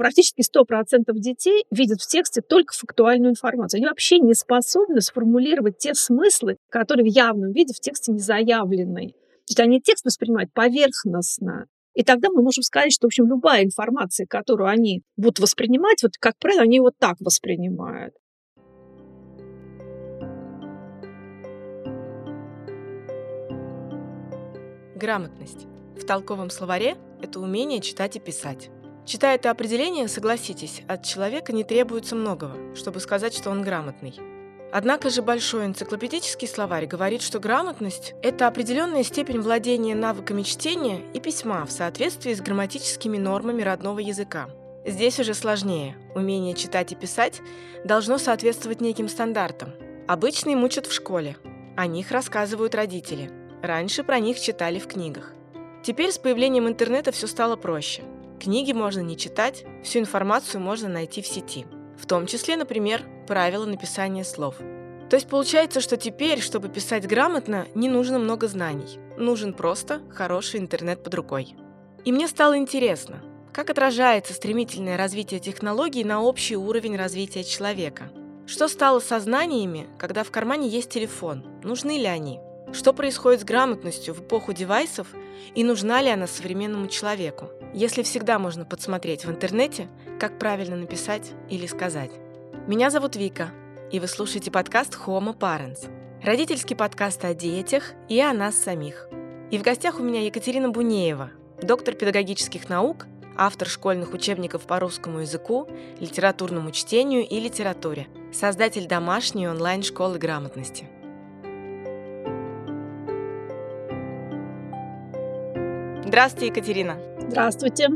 практически 100% детей видят в тексте только фактуальную информацию. Они вообще не способны сформулировать те смыслы, которые в явном виде в тексте не заявлены. То есть они текст воспринимают поверхностно. И тогда мы можем сказать, что, в общем, любая информация, которую они будут воспринимать, вот, как правило, они вот так воспринимают. Грамотность. В толковом словаре это умение читать и писать. Читая это определение, согласитесь, от человека не требуется многого, чтобы сказать, что он грамотный. Однако же большой энциклопедический словарь говорит, что грамотность – это определенная степень владения навыками чтения и письма в соответствии с грамматическими нормами родного языка. Здесь уже сложнее. Умение читать и писать должно соответствовать неким стандартам. Обычно им учат в школе. О них рассказывают родители. Раньше про них читали в книгах. Теперь с появлением интернета все стало проще. Книги можно не читать, всю информацию можно найти в сети. В том числе, например, правила написания слов. То есть получается, что теперь, чтобы писать грамотно, не нужно много знаний. Нужен просто хороший интернет под рукой. И мне стало интересно, как отражается стремительное развитие технологий на общий уровень развития человека. Что стало со знаниями, когда в кармане есть телефон? Нужны ли они? Что происходит с грамотностью в эпоху девайсов и нужна ли она современному человеку, если всегда можно подсмотреть в интернете, как правильно написать или сказать. Меня зовут Вика, и вы слушаете подкаст Homo Parents, родительский подкаст о детях и о нас самих. И в гостях у меня Екатерина Бунеева, доктор педагогических наук, автор школьных учебников по русскому языку, литературному чтению и литературе, создатель домашней онлайн-школы грамотности – Здравствуйте, Екатерина. Здравствуйте.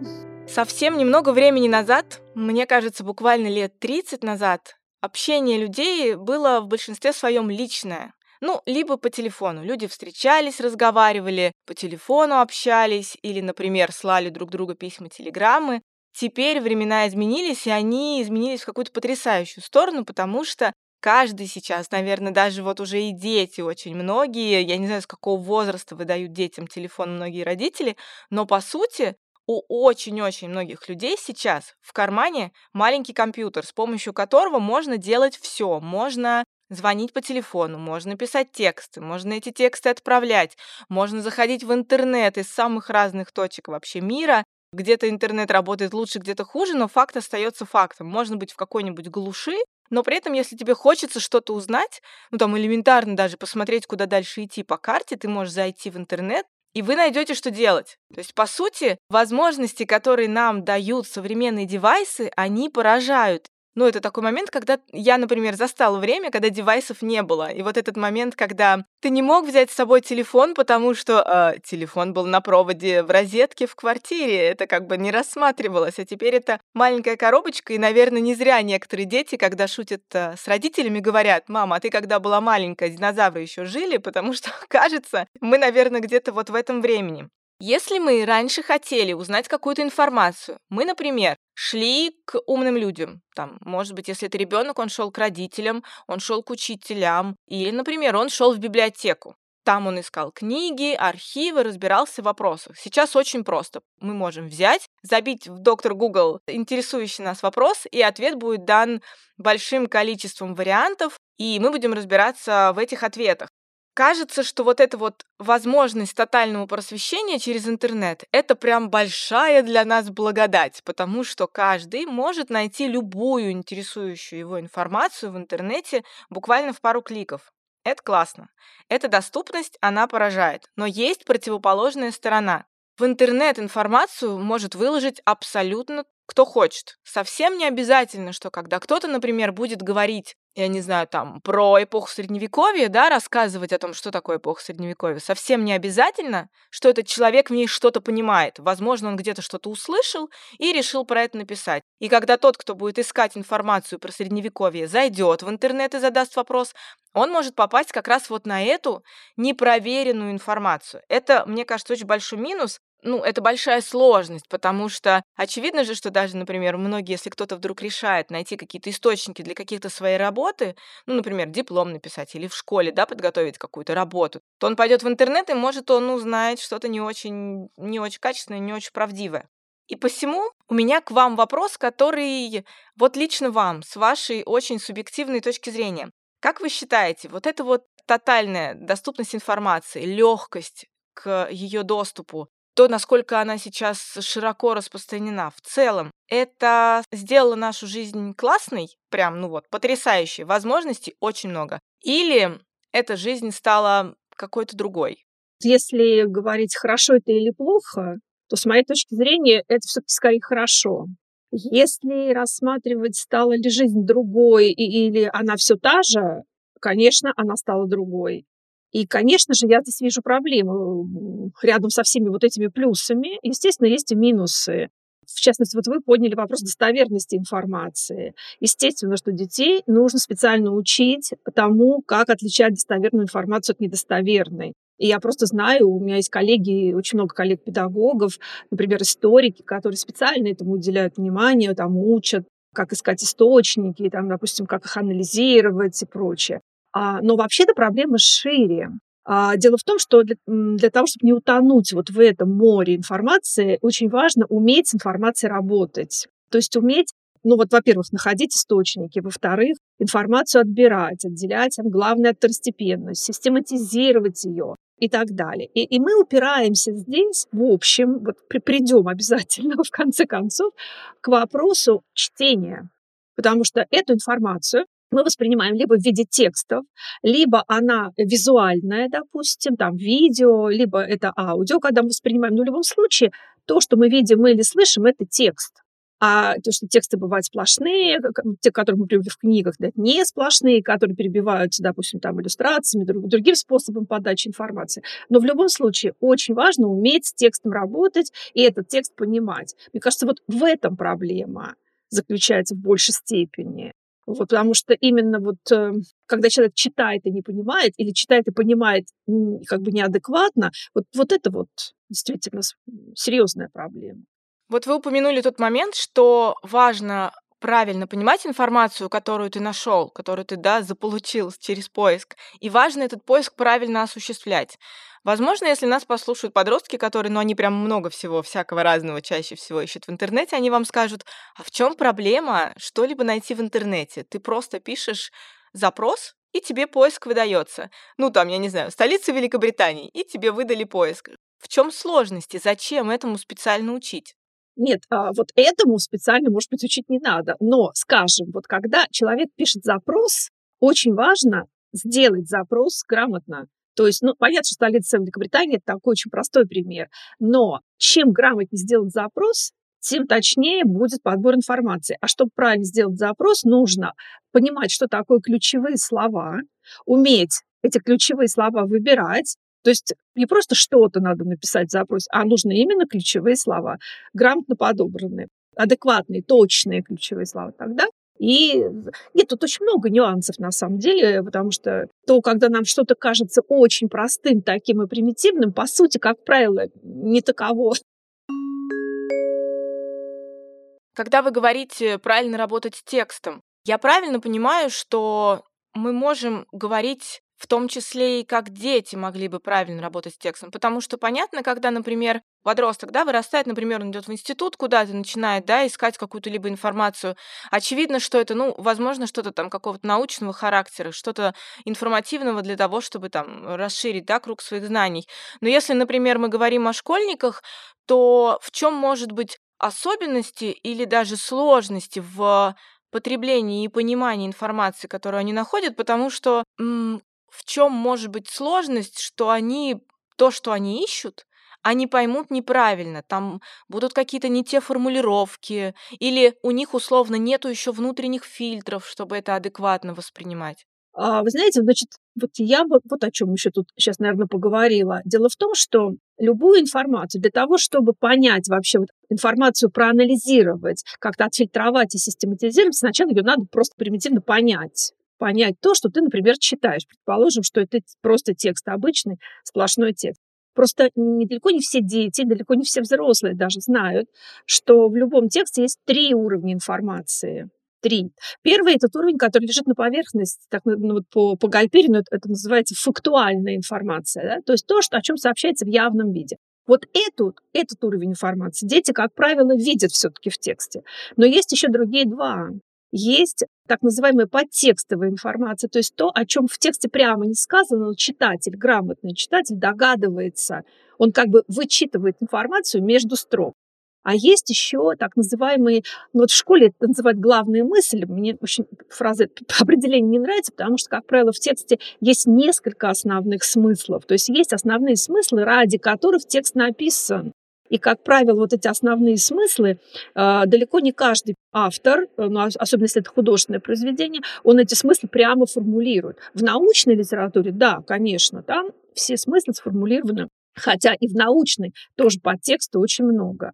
Совсем немного времени назад, мне кажется, буквально лет 30 назад, общение людей было в большинстве своем личное. Ну, либо по телефону. Люди встречались, разговаривали, по телефону общались или, например, слали друг другу письма, телеграммы. Теперь времена изменились, и они изменились в какую-то потрясающую сторону, потому что каждый сейчас, наверное, даже вот уже и дети очень многие, я не знаю, с какого возраста выдают детям телефон многие родители, но по сути у очень-очень многих людей сейчас в кармане маленький компьютер, с помощью которого можно делать все. Можно звонить по телефону, можно писать тексты, можно эти тексты отправлять, можно заходить в интернет из самых разных точек вообще мира. Где-то интернет работает лучше, где-то хуже, но факт остается фактом. Можно быть в какой-нибудь глуши, но при этом, если тебе хочется что-то узнать, ну там элементарно даже посмотреть, куда дальше идти по карте, ты можешь зайти в интернет, и вы найдете, что делать. То есть, по сути, возможности, которые нам дают современные девайсы, они поражают. Ну, это такой момент, когда я, например, застала время, когда девайсов не было. И вот этот момент, когда ты не мог взять с собой телефон, потому что э, телефон был на проводе в розетке в квартире. Это как бы не рассматривалось. А теперь это маленькая коробочка. И, наверное, не зря некоторые дети, когда шутят э, с родителями, говорят, мама, а ты когда была маленькая, динозавры еще жили, потому что, кажется, мы, наверное, где-то вот в этом времени. Если мы раньше хотели узнать какую-то информацию, мы, например, шли к умным людям, там, может быть, если это ребенок, он шел к родителям, он шел к учителям, или, например, он шел в библиотеку. Там он искал книги, архивы, разбирался в вопросах. Сейчас очень просто. Мы можем взять, забить в доктор Google интересующий нас вопрос, и ответ будет дан большим количеством вариантов, и мы будем разбираться в этих ответах. Кажется, что вот эта вот возможность тотального просвещения через интернет — это прям большая для нас благодать, потому что каждый может найти любую интересующую его информацию в интернете буквально в пару кликов. Это классно. Эта доступность, она поражает. Но есть противоположная сторона. В интернет информацию может выложить абсолютно кто хочет. Совсем не обязательно, что когда кто-то, например, будет говорить, я не знаю, там, про эпоху Средневековья, да, рассказывать о том, что такое эпоха Средневековья, совсем не обязательно, что этот человек в ней что-то понимает. Возможно, он где-то что-то услышал и решил про это написать. И когда тот, кто будет искать информацию про Средневековье, зайдет в интернет и задаст вопрос, он может попасть как раз вот на эту непроверенную информацию. Это, мне кажется, очень большой минус, ну, это большая сложность, потому что очевидно же, что даже, например, многие, если кто-то вдруг решает найти какие-то источники для каких-то своей работы, ну, например, диплом написать или в школе, да, подготовить какую-то работу, то он пойдет в интернет и может он узнать что-то не очень, не очень качественное, не очень правдивое. И посему у меня к вам вопрос, который вот лично вам, с вашей очень субъективной точки зрения. Как вы считаете, вот эта вот тотальная доступность информации, легкость к ее доступу, то, насколько она сейчас широко распространена в целом, это сделало нашу жизнь классной, прям, ну вот, потрясающей, возможностей очень много. Или эта жизнь стала какой-то другой? Если говорить, хорошо это или плохо, то, с моей точки зрения, это все-таки скорее хорошо. Если рассматривать, стала ли жизнь другой или она все та же, конечно, она стала другой. И, конечно же, я здесь вижу проблему. Рядом со всеми вот этими плюсами, естественно, есть и минусы. В частности, вот вы подняли вопрос достоверности информации. Естественно, что детей нужно специально учить тому, как отличать достоверную информацию от недостоверной. И я просто знаю, у меня есть коллеги, очень много коллег-педагогов, например, историки, которые специально этому уделяют внимание, там учат, как искать источники, там, допустим, как их анализировать и прочее. А, но вообще-то проблема шире. А, дело в том, что для, для того, чтобы не утонуть вот в этом море информации, очень важно уметь с информацией работать. То есть уметь ну вот, во-первых, находить источники, во-вторых, информацию отбирать, отделять главное от второстепенности, систематизировать ее и так далее. И, и мы упираемся здесь, в общем, вот при, придем обязательно в конце концов к вопросу чтения. Потому что эту информацию мы воспринимаем либо в виде текстов, либо она визуальная, допустим, там видео, либо это аудио, когда мы воспринимаем. Но в любом случае то, что мы видим или слышим, это текст. А то, что тексты бывают сплошные, те, которые мы привыкли в книгах, да, не сплошные, которые перебиваются, допустим, там, иллюстрациями, друг, другим способом подачи информации. Но в любом случае очень важно уметь с текстом работать и этот текст понимать. Мне кажется, вот в этом проблема заключается в большей степени. Вот, потому что именно вот э, когда человек читает и не понимает, или читает и понимает как бы неадекватно, вот, вот это вот действительно серьезная проблема. Вот вы упомянули тот момент, что важно правильно понимать информацию, которую ты нашел, которую ты, да, заполучил через поиск. И важно этот поиск правильно осуществлять. Возможно, если нас послушают подростки, которые, ну, они прям много всего, всякого разного чаще всего ищут в интернете, они вам скажут, а в чем проблема что-либо найти в интернете? Ты просто пишешь запрос, и тебе поиск выдается. Ну, там, я не знаю, столица Великобритании, и тебе выдали поиск. В чем сложности? Зачем этому специально учить? Нет, а вот этому специально, может быть, учить не надо. Но, скажем, вот когда человек пишет запрос, очень важно сделать запрос грамотно. То есть, ну, понятно, что столица Великобритании – это такой очень простой пример. Но чем грамотнее сделан запрос, тем точнее будет подбор информации. А чтобы правильно сделать запрос, нужно понимать, что такое ключевые слова, уметь эти ключевые слова выбирать, то есть не просто что-то надо написать в запросе, а нужны именно ключевые слова, грамотно подобранные, адекватные, точные ключевые слова. Тогда и нет, тут очень много нюансов на самом деле, потому что то, когда нам что-то кажется очень простым, таким и примитивным, по сути, как правило, не таково. Когда вы говорите правильно работать с текстом, я правильно понимаю, что мы можем говорить в том числе и как дети могли бы правильно работать с текстом. Потому что понятно, когда, например, подросток, да, вырастает, например, он идет в институт куда-то, начинает, да, искать какую-то либо информацию. Очевидно, что это, ну, возможно, что-то там какого-то научного характера, что-то информативного для того, чтобы там расширить, да, круг своих знаний. Но если, например, мы говорим о школьниках, то в чем может быть особенности или даже сложности в потреблении и понимании информации, которую они находят, потому что в чем может быть сложность, что они то, что они ищут, они поймут неправильно, там будут какие-то не те формулировки, или у них условно нету еще внутренних фильтров, чтобы это адекватно воспринимать. А, вы знаете, значит, вот я бы вот о чем еще тут сейчас, наверное, поговорила. Дело в том, что любую информацию для того, чтобы понять вообще вот информацию, проанализировать, как-то отфильтровать и систематизировать, сначала ее надо просто примитивно понять понять то, что ты, например, читаешь. Предположим, что это просто текст обычный, сплошной текст. Просто недалеко не все дети, далеко не все взрослые даже знают, что в любом тексте есть три уровня информации. Три. Первый – этот уровень, который лежит на поверхности, так, ну, вот по, по Гальперину это, это называется фактуальная информация, да? то есть то, что, о чем сообщается в явном виде. Вот эту, этот уровень информации дети, как правило, видят все-таки в тексте. Но есть еще другие два. Есть так называемая подтекстовая информация, то есть то, о чем в тексте прямо не сказано, но читатель, грамотный читатель догадывается, он как бы вычитывает информацию между строк. А есть еще так называемые, ну вот в школе это называют главные мысли. Мне очень фраза определение не нравится, потому что, как правило, в тексте есть несколько основных смыслов. То есть есть основные смыслы, ради которых текст написан. И, как правило, вот эти основные смыслы э, далеко не каждый автор, э, ну, особенно если это художественное произведение, он эти смыслы прямо формулирует. В научной литературе, да, конечно, там все смыслы сформулированы, хотя и в научной тоже подтекста очень много.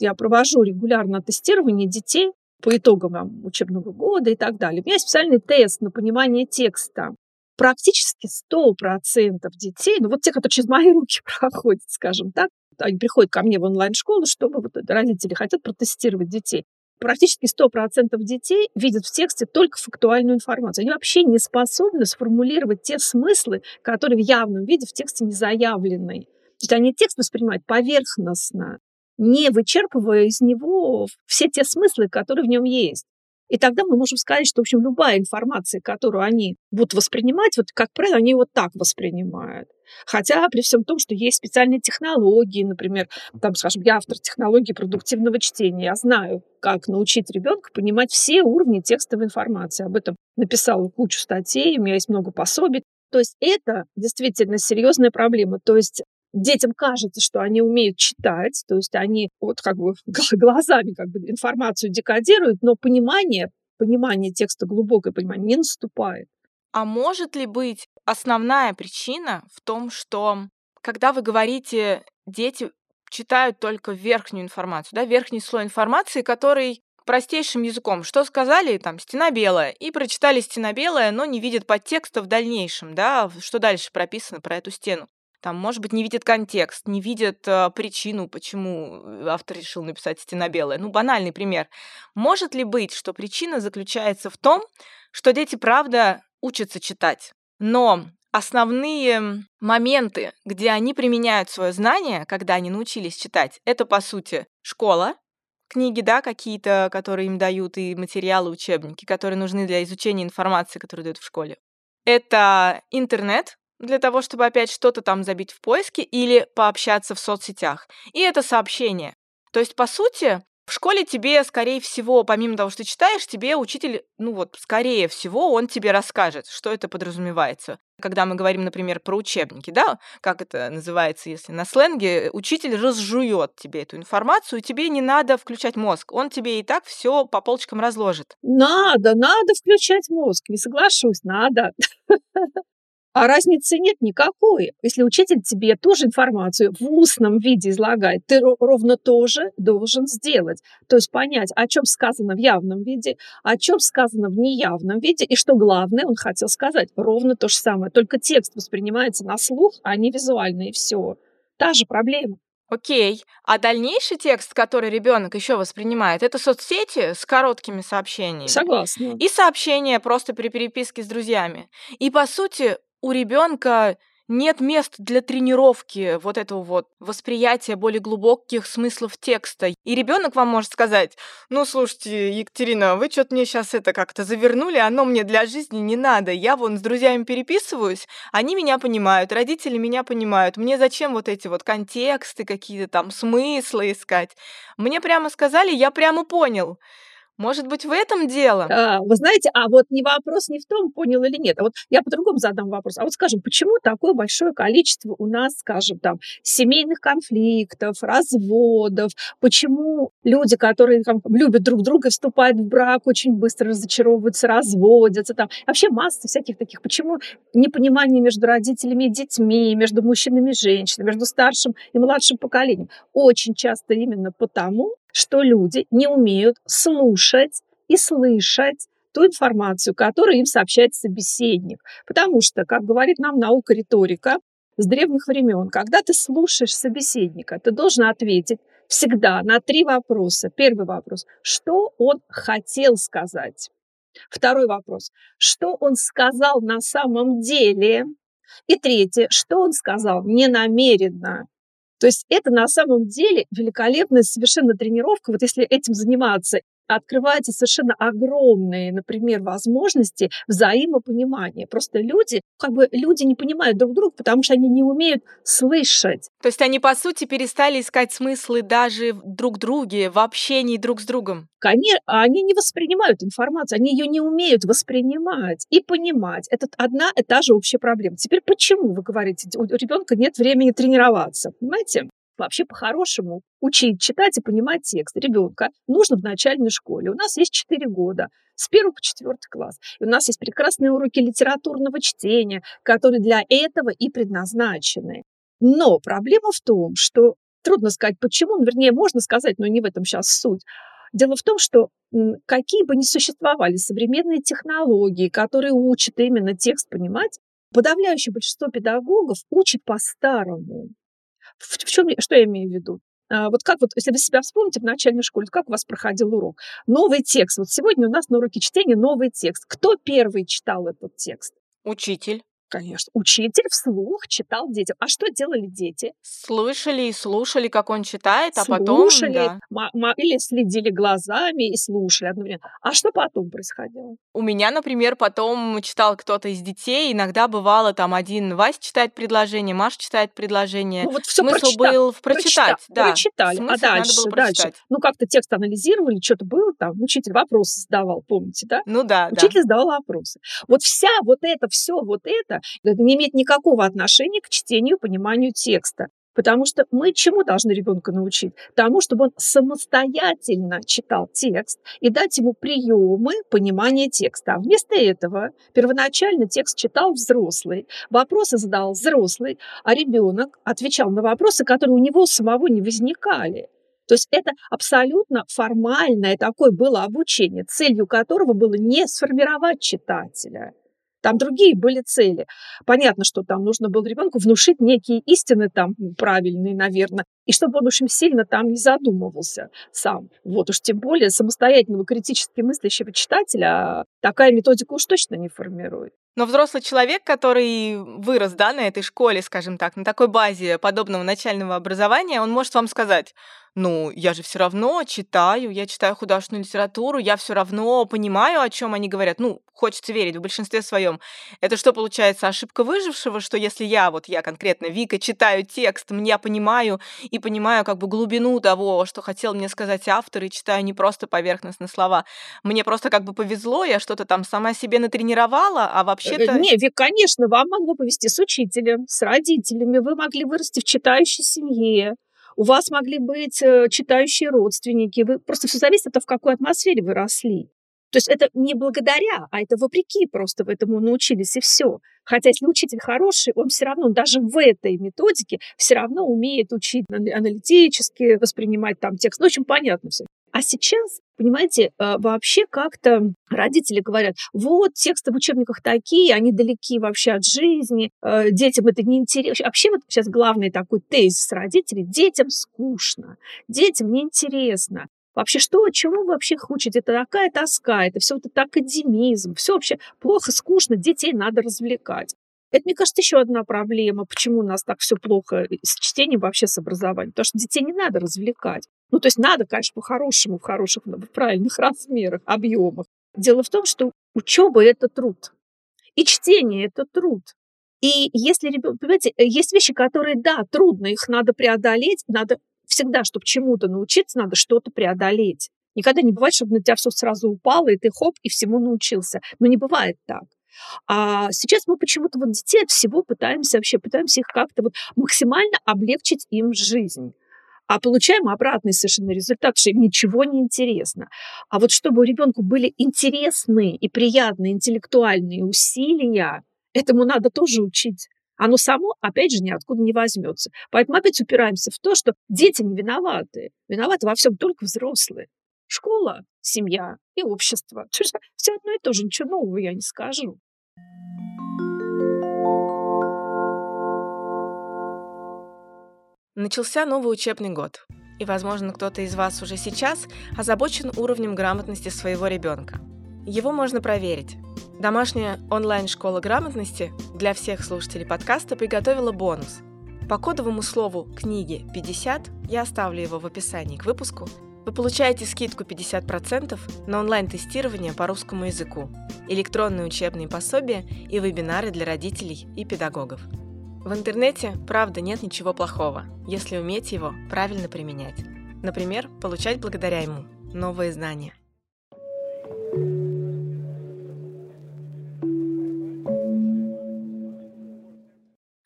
Я провожу регулярно тестирование детей по итогам учебного года и так далее. У меня есть специальный тест на понимание текста. Практически 100% детей, ну вот те, которые через мои руки проходят, скажем так, они приходят ко мне в онлайн-школу, чтобы вот родители хотят протестировать детей. Практически 100% детей видят в тексте только фактуальную информацию. Они вообще не способны сформулировать те смыслы, которые в явном виде в тексте не заявлены. То есть они текст воспринимают поверхностно, не вычерпывая из него все те смыслы, которые в нем есть. И тогда мы можем сказать, что, в общем, любая информация, которую они будут воспринимать, вот, как правило, они вот так воспринимают. Хотя при всем том, что есть специальные технологии, например, там, скажем, я автор технологии продуктивного чтения, я знаю, как научить ребенка понимать все уровни текстовой информации. Об этом написала кучу статей, у меня есть много пособий. То есть это действительно серьезная проблема. То есть детям кажется, что они умеют читать, то есть они вот как бы глазами как бы информацию декодируют, но понимание, понимание текста, глубокое понимание не наступает. А может ли быть основная причина в том, что когда вы говорите, дети читают только верхнюю информацию, да, верхний слой информации, который простейшим языком. Что сказали, там, стена белая, и прочитали стена белая, но не видят подтекста в дальнейшем, да, что дальше прописано про эту стену там, может быть, не видят контекст, не видят э, причину, почему э, автор решил написать «Стена белая». Ну, банальный пример. Может ли быть, что причина заключается в том, что дети, правда, учатся читать, но основные моменты, где они применяют свое знание, когда они научились читать, это, по сути, школа, книги, да, какие-то, которые им дают, и материалы, учебники, которые нужны для изучения информации, которую дают в школе. Это интернет, для того, чтобы опять что-то там забить в поиске или пообщаться в соцсетях. И это сообщение. То есть, по сути, в школе тебе, скорее всего, помимо того, что ты читаешь, тебе учитель, ну вот, скорее всего, он тебе расскажет, что это подразумевается. Когда мы говорим, например, про учебники, да, как это называется, если на сленге, учитель разжует тебе эту информацию, и тебе не надо включать мозг, он тебе и так все по полочкам разложит. Надо, надо включать мозг, не соглашусь, надо. А разницы нет никакой. Если учитель тебе ту же информацию в устном виде излагает, ты ровно то же должен сделать. То есть понять, о чем сказано в явном виде, о чем сказано в неявном виде, и что главное он хотел сказать. Ровно то же самое. Только текст воспринимается на слух, а не визуально, и все. Та же проблема. Окей. А дальнейший текст, который ребенок еще воспринимает, это соцсети с короткими сообщениями. Согласна. И сообщения просто при переписке с друзьями. И по сути, у ребенка нет мест для тренировки вот этого вот восприятия более глубоких смыслов текста. И ребенок вам может сказать, ну, слушайте, Екатерина, вы что-то мне сейчас это как-то завернули, оно мне для жизни не надо. Я вон с друзьями переписываюсь, они меня понимают, родители меня понимают. Мне зачем вот эти вот контексты какие-то там, смыслы искать? Мне прямо сказали, я прямо понял. Может быть, в этом дело? А, вы знаете, а вот не вопрос не в том, понял или нет. А вот я по-другому задам вопрос. А вот скажем, почему такое большое количество у нас, скажем, там, семейных конфликтов, разводов? Почему люди, которые там, любят друг друга, вступают в брак, очень быстро разочаровываются, разводятся? Там. Вообще масса всяких таких. Почему непонимание между родителями и детьми, между мужчинами и женщинами, между старшим и младшим поколением? Очень часто именно потому, что люди не умеют слушать и слышать ту информацию, которую им сообщает собеседник. Потому что, как говорит нам наука риторика, с древних времен, когда ты слушаешь собеседника, ты должен ответить всегда на три вопроса. Первый вопрос, что он хотел сказать? Второй вопрос, что он сказал на самом деле? И третье, что он сказал ненамеренно? То есть это на самом деле великолепная совершенно тренировка. Вот если этим заниматься открываются совершенно огромные, например, возможности взаимопонимания. Просто люди, как бы люди не понимают друг друга, потому что они не умеют слышать. То есть они, по сути, перестали искать смыслы даже друг в друге, в общении друг с другом? Конечно, они не воспринимают информацию, они ее не умеют воспринимать и понимать. Это одна и та же общая проблема. Теперь почему, вы говорите, у ребенка нет времени тренироваться, понимаете? Вообще, по-хорошему, учить читать и понимать текст ребенка нужно в начальной школе. У нас есть 4 года, с 1 по 4 класс. И у нас есть прекрасные уроки литературного чтения, которые для этого и предназначены. Но проблема в том, что трудно сказать почему, ну, вернее, можно сказать, но не в этом сейчас суть. Дело в том, что какие бы ни существовали современные технологии, которые учат именно текст понимать, подавляющее большинство педагогов учат по-старому. В, в чем, что я имею в виду? А, вот как вот, если вы себя вспомните в начальной школе, как у вас проходил урок? Новый текст. Вот сегодня у нас на уроке чтения новый текст. Кто первый читал этот текст? Учитель. Конечно. Учитель вслух читал детям. А что делали дети? Слышали и слушали, как он читает, а потом... Слушали, да. или следили глазами и слушали одновременно. А что потом происходило? У меня, например, потом читал кто-то из детей. Иногда бывало там один Вася читает предложение, Маша читает предложение. Ну вот все Смысл прочитал, был в прочитать. Прочитал, да. Прочитали. Смысл а дальше, надо было дальше. прочитать. Ну как-то текст анализировали, что-то было там. Учитель вопросы задавал, помните, да? Ну да, Учитель да. задавал вопросы. Вот вся вот это, все вот это, это не имеет никакого отношения к чтению, пониманию текста. Потому что мы чему должны ребенка научить? Тому, чтобы он самостоятельно читал текст и дать ему приемы понимания текста. А вместо этого первоначально текст читал взрослый, вопросы задал взрослый, а ребенок отвечал на вопросы, которые у него самого не возникали. То есть это абсолютно формальное такое было обучение, целью которого было не сформировать читателя, там другие были цели. Понятно, что там нужно было ребенку внушить некие истины там правильные, наверное, и чтобы он очень сильно там не задумывался сам. Вот уж тем более самостоятельного критически мыслящего читателя такая методика уж точно не формирует. Но взрослый человек, который вырос, да, на этой школе, скажем так, на такой базе подобного начального образования, он может вам сказать, ну, я же все равно читаю, я читаю художественную литературу, я все равно понимаю, о чем они говорят. Ну, хочется верить в большинстве своем. Это что получается ошибка выжившего, что если я, вот я конкретно Вика, читаю текст, я понимаю и понимаю как бы глубину того, что хотел мне сказать автор, и читаю не просто поверхностные слова. Мне просто как бы повезло, я что-то там сама себе натренировала, а вообще-то... Не, конечно, вам могло повезти с учителем, с родителями, вы могли вырасти в читающей семье, у вас могли быть э, читающие родственники. Вы, просто все зависит от того, в какой атмосфере вы росли. То есть это не благодаря, а это вопреки просто в этому научились и все. Хотя если учитель хороший, он все равно даже в этой методике все равно умеет учить аналитически, воспринимать там текст. Ну, очень понятно все. А сейчас, понимаете, э, вообще как-то родители говорят, вот тексты в учебниках такие, они далеки вообще от жизни, э, детям это не интересно. Вообще вот сейчас главный такой тезис родителей, детям скучно, детям неинтересно. Вообще, что, чему вы вообще учите? Это такая тоска, это все вот это академизм, все вообще плохо, скучно, детей надо развлекать. Это, мне кажется, еще одна проблема, почему у нас так все плохо с чтением вообще с образованием. Потому что детей не надо развлекать. Ну, то есть надо, конечно, по-хорошему, в хороших, в правильных размерах, объемах. Дело в том, что учеба – это труд. И чтение – это труд. И если понимаете, э, есть вещи, которые, да, трудно, их надо преодолеть, надо всегда, чтобы чему-то научиться, надо что-то преодолеть. Никогда не бывает, чтобы на тебя все сразу упало, и ты хоп, и всему научился. Но не бывает так. А сейчас мы почему-то вот детей от всего пытаемся вообще, пытаемся их как-то вот максимально облегчить им жизнь. А получаем обратный совершенно результат, что им ничего не интересно. А вот чтобы у ребенка были интересные и приятные интеллектуальные усилия, этому надо тоже учить. Оно само, опять же, ниоткуда не возьмется. Поэтому опять упираемся в то, что дети не виноваты. Виноваты во всем только взрослые. Школа, семья и общество. Все одно и то же, ничего нового я не скажу. Начался новый учебный год, и, возможно, кто-то из вас уже сейчас озабочен уровнем грамотности своего ребенка. Его можно проверить. Домашняя онлайн-школа грамотности для всех слушателей подкаста приготовила бонус. По кодовому слову «книги 50» я оставлю его в описании к выпуску. Вы получаете скидку 50% на онлайн-тестирование по русскому языку, электронные учебные пособия и вебинары для родителей и педагогов. В интернете, правда, нет ничего плохого, если уметь его правильно применять. Например, получать благодаря ему новые знания.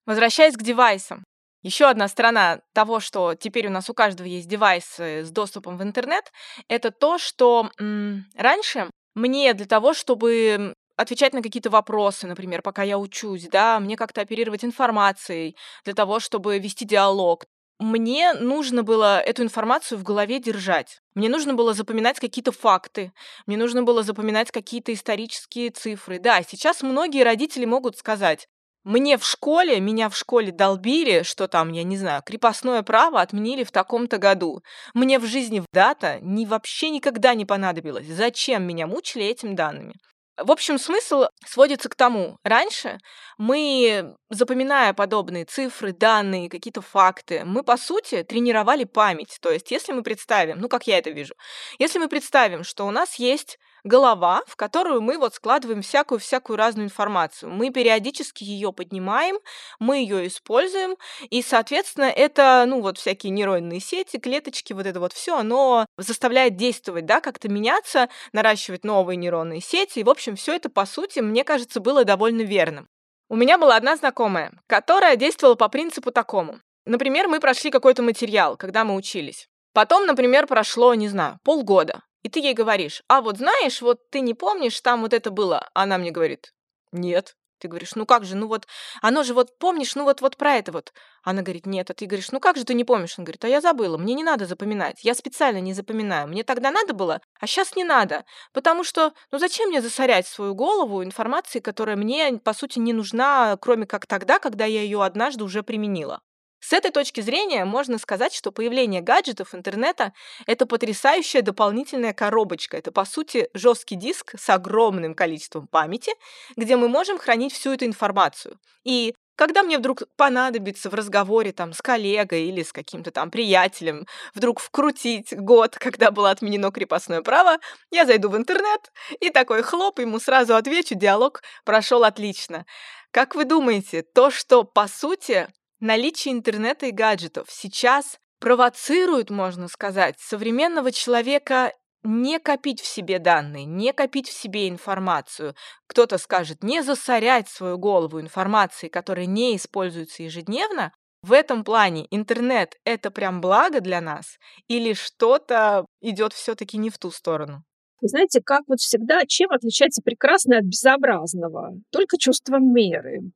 Возвращаясь к девайсам. Еще одна сторона того, что теперь у нас у каждого есть девайсы с доступом в интернет, это то, что м, раньше мне для того, чтобы отвечать на какие-то вопросы, например, пока я учусь, да, мне как-то оперировать информацией для того, чтобы вести диалог. Мне нужно было эту информацию в голове держать. Мне нужно было запоминать какие-то факты, мне нужно было запоминать какие-то исторические цифры. Да, сейчас многие родители могут сказать, мне в школе, меня в школе долбили, что там, я не знаю, крепостное право отменили в таком-то году. Мне в жизни дата ни вообще никогда не понадобилась. Зачем меня мучили этими данными? В общем, смысл сводится к тому. Раньше мы, запоминая подобные цифры, данные, какие-то факты, мы, по сути, тренировали память. То есть, если мы представим, ну, как я это вижу, если мы представим, что у нас есть голова, в которую мы вот складываем всякую-всякую разную информацию. Мы периодически ее поднимаем, мы ее используем, и, соответственно, это, ну, вот всякие нейронные сети, клеточки, вот это вот все, оно заставляет действовать, да, как-то меняться, наращивать новые нейронные сети, и, в общем, все это, по сути, мне кажется, было довольно верным. У меня была одна знакомая, которая действовала по принципу такому. Например, мы прошли какой-то материал, когда мы учились. Потом, например, прошло, не знаю, полгода. И ты ей говоришь, а вот знаешь, вот ты не помнишь, там вот это было. Она мне говорит, нет. Ты говоришь, ну как же, ну вот, оно же вот, помнишь, ну вот, вот про это вот. Она говорит, нет. А ты говоришь, ну как же ты не помнишь? Он говорит, а я забыла, мне не надо запоминать. Я специально не запоминаю. Мне тогда надо было, а сейчас не надо. Потому что, ну зачем мне засорять свою голову информацией, которая мне, по сути, не нужна, кроме как тогда, когда я ее однажды уже применила. С этой точки зрения можно сказать, что появление гаджетов интернета — это потрясающая дополнительная коробочка. Это, по сути, жесткий диск с огромным количеством памяти, где мы можем хранить всю эту информацию. И когда мне вдруг понадобится в разговоре там с коллегой или с каким-то там приятелем вдруг вкрутить год, когда было отменено крепостное право, я зайду в интернет и такой хлоп, ему сразу отвечу, диалог прошел отлично. Как вы думаете, то, что по сути Наличие интернета и гаджетов сейчас провоцирует, можно сказать, современного человека не копить в себе данные, не копить в себе информацию. Кто-то скажет, не засорять свою голову информацией, которая не используется ежедневно. В этом плане интернет — это прям благо для нас или что-то идет все-таки не в ту сторону? Вы знаете, как вот всегда, чем отличается прекрасное от безобразного? Только чувством меры.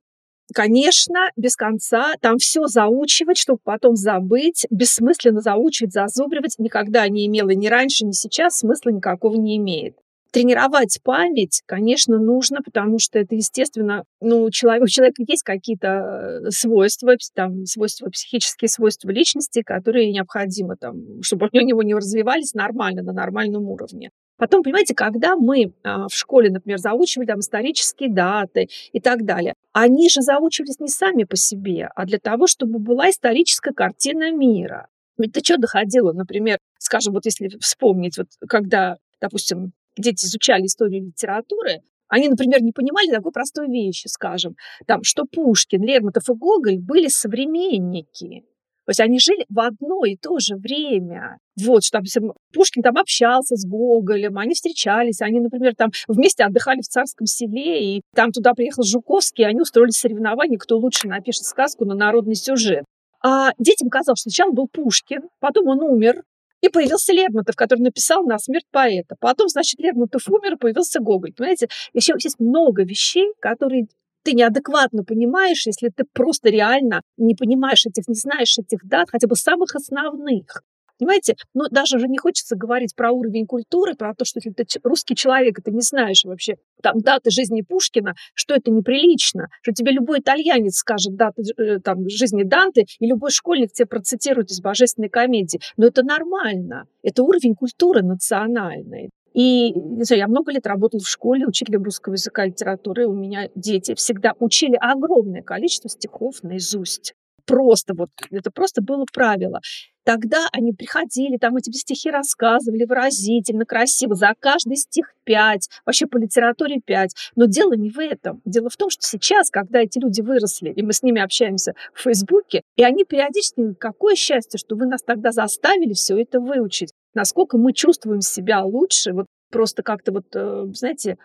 Конечно, без конца там все заучивать, чтобы потом забыть, бессмысленно заучивать, зазубривать никогда не имело ни раньше, ни сейчас, смысла никакого не имеет. Тренировать память, конечно, нужно, потому что это, естественно, ну, у человека, у человека есть какие-то э, свойства, там, свойства, психические свойства личности, которые необходимо, там, чтобы у него не развивались нормально, на нормальном уровне. Потом, понимаете, когда мы а, в школе, например, заучивали там исторические даты и так далее, они же заучивались не сами по себе, а для того, чтобы была историческая картина мира. Ведь ты что доходило, например, скажем, вот если вспомнить, вот когда, допустим, дети изучали историю литературы, они, например, не понимали такой простой вещи, скажем, там, что Пушкин, Лермонтов и Гоголь были современники. То есть они жили в одно и то же время. Вот, что там, Пушкин там общался с Гоголем, они встречались, они, например, там вместе отдыхали в Царском селе, и там туда приехал Жуковский, и они устроили соревнования, кто лучше напишет сказку на народный сюжет. А детям казалось, что сначала был Пушкин, потом он умер, и появился Лермонтов, который написал на смерть поэта. Потом, значит, Лермонтов умер, появился Гоголь. Понимаете, еще есть много вещей, которые ты неадекватно понимаешь, если ты просто реально не понимаешь этих, не знаешь этих дат, хотя бы самых основных. Понимаете? Но даже уже не хочется говорить про уровень культуры, про то, что если ты русский человек, и ты не знаешь вообще там даты жизни Пушкина, что это неприлично, что тебе любой итальянец скажет даты э, там, жизни Данте, и любой школьник тебе процитирует из божественной комедии. Но это нормально. Это уровень культуры национальной. И не знаю, я много лет работала в школе учителем русского языка и литературы. У меня дети всегда учили огромное количество стихов наизусть. просто вот, это просто было правило. Тогда они приходили, там эти стихи рассказывали выразительно, красиво, за каждый стих пять, вообще по литературе пять. Но дело не в этом. Дело в том, что сейчас, когда эти люди выросли, и мы с ними общаемся в Фейсбуке, и они периодически, какое счастье, что вы нас тогда заставили все это выучить. Насколько мы чувствуем себя лучше, вот просто как-то вот, э, знаете,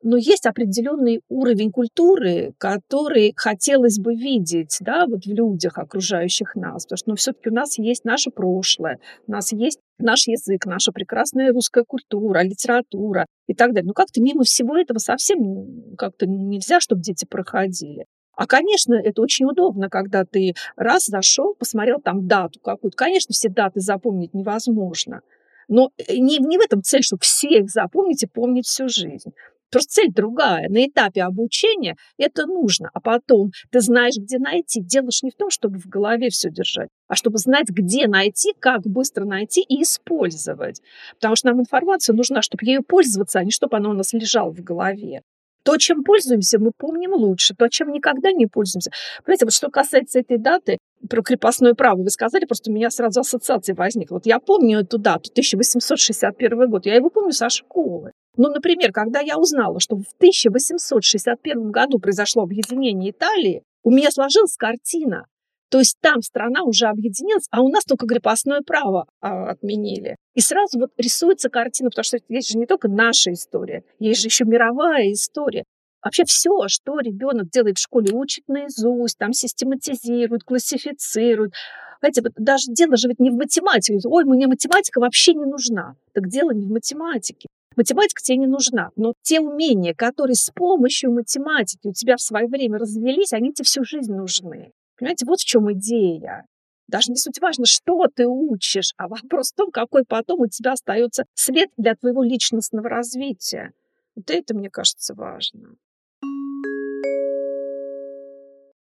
но есть определенный уровень культуры, который хотелось бы видеть да, вот в людях, окружающих нас. Потому что ну, все-таки у нас есть наше прошлое, у нас есть наш язык, наша прекрасная русская культура, литература и так далее. Но как-то мимо всего этого совсем как-то нельзя, чтобы дети проходили. А, конечно, это очень удобно, когда ты раз зашел, посмотрел там дату какую-то. Конечно, все даты запомнить невозможно. Но э, не, не в этом цель, чтобы все их запомнить и помнить всю жизнь. Просто цель другая. На этапе обучения это нужно, а потом ты знаешь, где найти. Дело же не в том, чтобы в голове все держать, а чтобы знать, где найти, как быстро найти и использовать. Потому что нам информация нужна, чтобы ею пользоваться, а не чтобы она у нас лежала в голове. То, чем пользуемся, мы помним лучше. То, чем никогда не пользуемся. Понимаете, вот что касается этой даты, про крепостное право вы сказали, просто у меня сразу ассоциация возникла. Вот я помню эту дату, 1861 год, я его помню со школы. Ну, например, когда я узнала, что в 1861 году произошло объединение Италии, у меня сложилась картина. То есть там страна уже объединилась, а у нас только крепостное право а, отменили. И сразу вот рисуется картина, потому что есть же не только наша история, есть же еще мировая история. Вообще все, что ребенок делает в школе, учит наизусть, там систематизирует, классифицирует. Знаете, вот даже дело же ведь не в математике. Ой, мне математика вообще не нужна. Так дело не в математике. Математика тебе не нужна, но те умения, которые с помощью математики у тебя в свое время развелись, они тебе всю жизнь нужны. Понимаете, вот в чем идея. Даже не суть важно, что ты учишь, а вопрос в том, какой потом у тебя остается след для твоего личностного развития. Вот это, мне кажется, важно.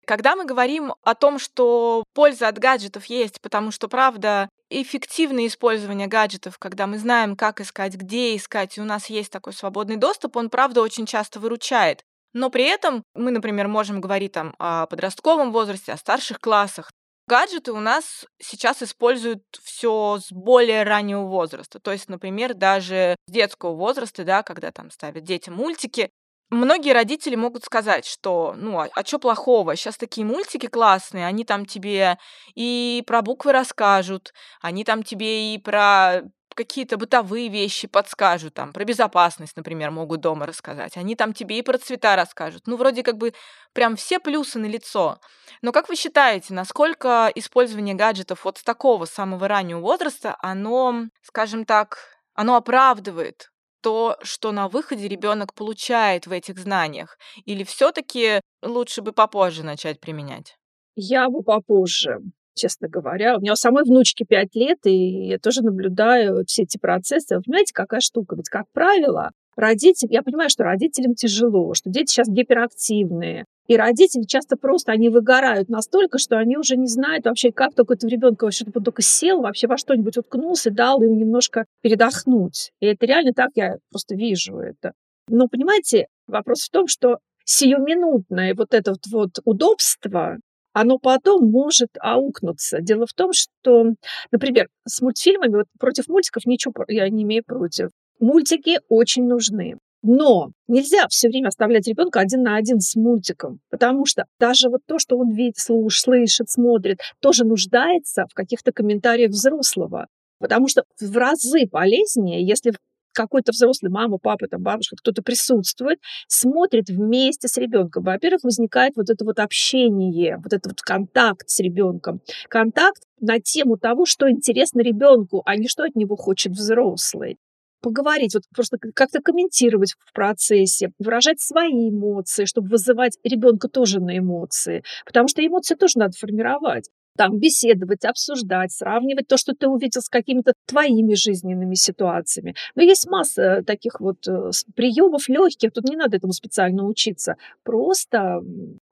Когда мы говорим о том, что польза от гаджетов есть, потому что, правда, эффективное использование гаджетов, когда мы знаем, как искать, где искать, и у нас есть такой свободный доступ, он, правда, очень часто выручает. Но при этом мы, например, можем говорить там о подростковом возрасте, о старших классах. Гаджеты у нас сейчас используют все с более раннего возраста. То есть, например, даже с детского возраста, да, когда там ставят детям мультики, Многие родители могут сказать, что, ну, а, а чё плохого? Сейчас такие мультики классные, они там тебе и про буквы расскажут, они там тебе и про какие-то бытовые вещи подскажут, там, про безопасность, например, могут дома рассказать. Они там тебе и про цвета расскажут. Ну, вроде как бы прям все плюсы на лицо. Но как вы считаете, насколько использование гаджетов вот с такого самого раннего возраста, оно, скажем так, оно оправдывает то, что на выходе ребенок получает в этих знаниях? Или все-таки лучше бы попозже начать применять? Я бы попозже честно говоря. У меня у самой внучки 5 лет, и я тоже наблюдаю все эти процессы. Вы понимаете, какая штука? Ведь, как правило, родители, я понимаю, что родителям тяжело, что дети сейчас гиперактивные, и родители часто просто, они выгорают настолько, что они уже не знают вообще, как только этот ребенок вообще он только сел, вообще во что-нибудь уткнулся, дал им немножко передохнуть. И это реально так, я просто вижу это. Но, понимаете, вопрос в том, что сиюминутное вот это вот, вот удобство, оно потом может аукнуться. Дело в том, что, например, с мультфильмами, вот против мультиков ничего я не имею против. Мультики очень нужны. Но нельзя все время оставлять ребенка один на один с мультиком, потому что даже вот то, что он видит, слушает, слышит, смотрит, тоже нуждается в каких-то комментариях взрослого. Потому что в разы полезнее, если какой-то взрослый, мама, папа, там, бабушка, кто-то присутствует, смотрит вместе с ребенком. Во-первых, возникает вот это вот общение, вот этот вот контакт с ребенком. Контакт на тему того, что интересно ребенку, а не что от него хочет взрослый поговорить, вот просто как-то комментировать в процессе, выражать свои эмоции, чтобы вызывать ребенка тоже на эмоции, потому что эмоции тоже надо формировать там беседовать, обсуждать, сравнивать то, что ты увидел с какими-то твоими жизненными ситуациями. Но есть масса таких вот э, приемов легких, тут не надо этому специально учиться. Просто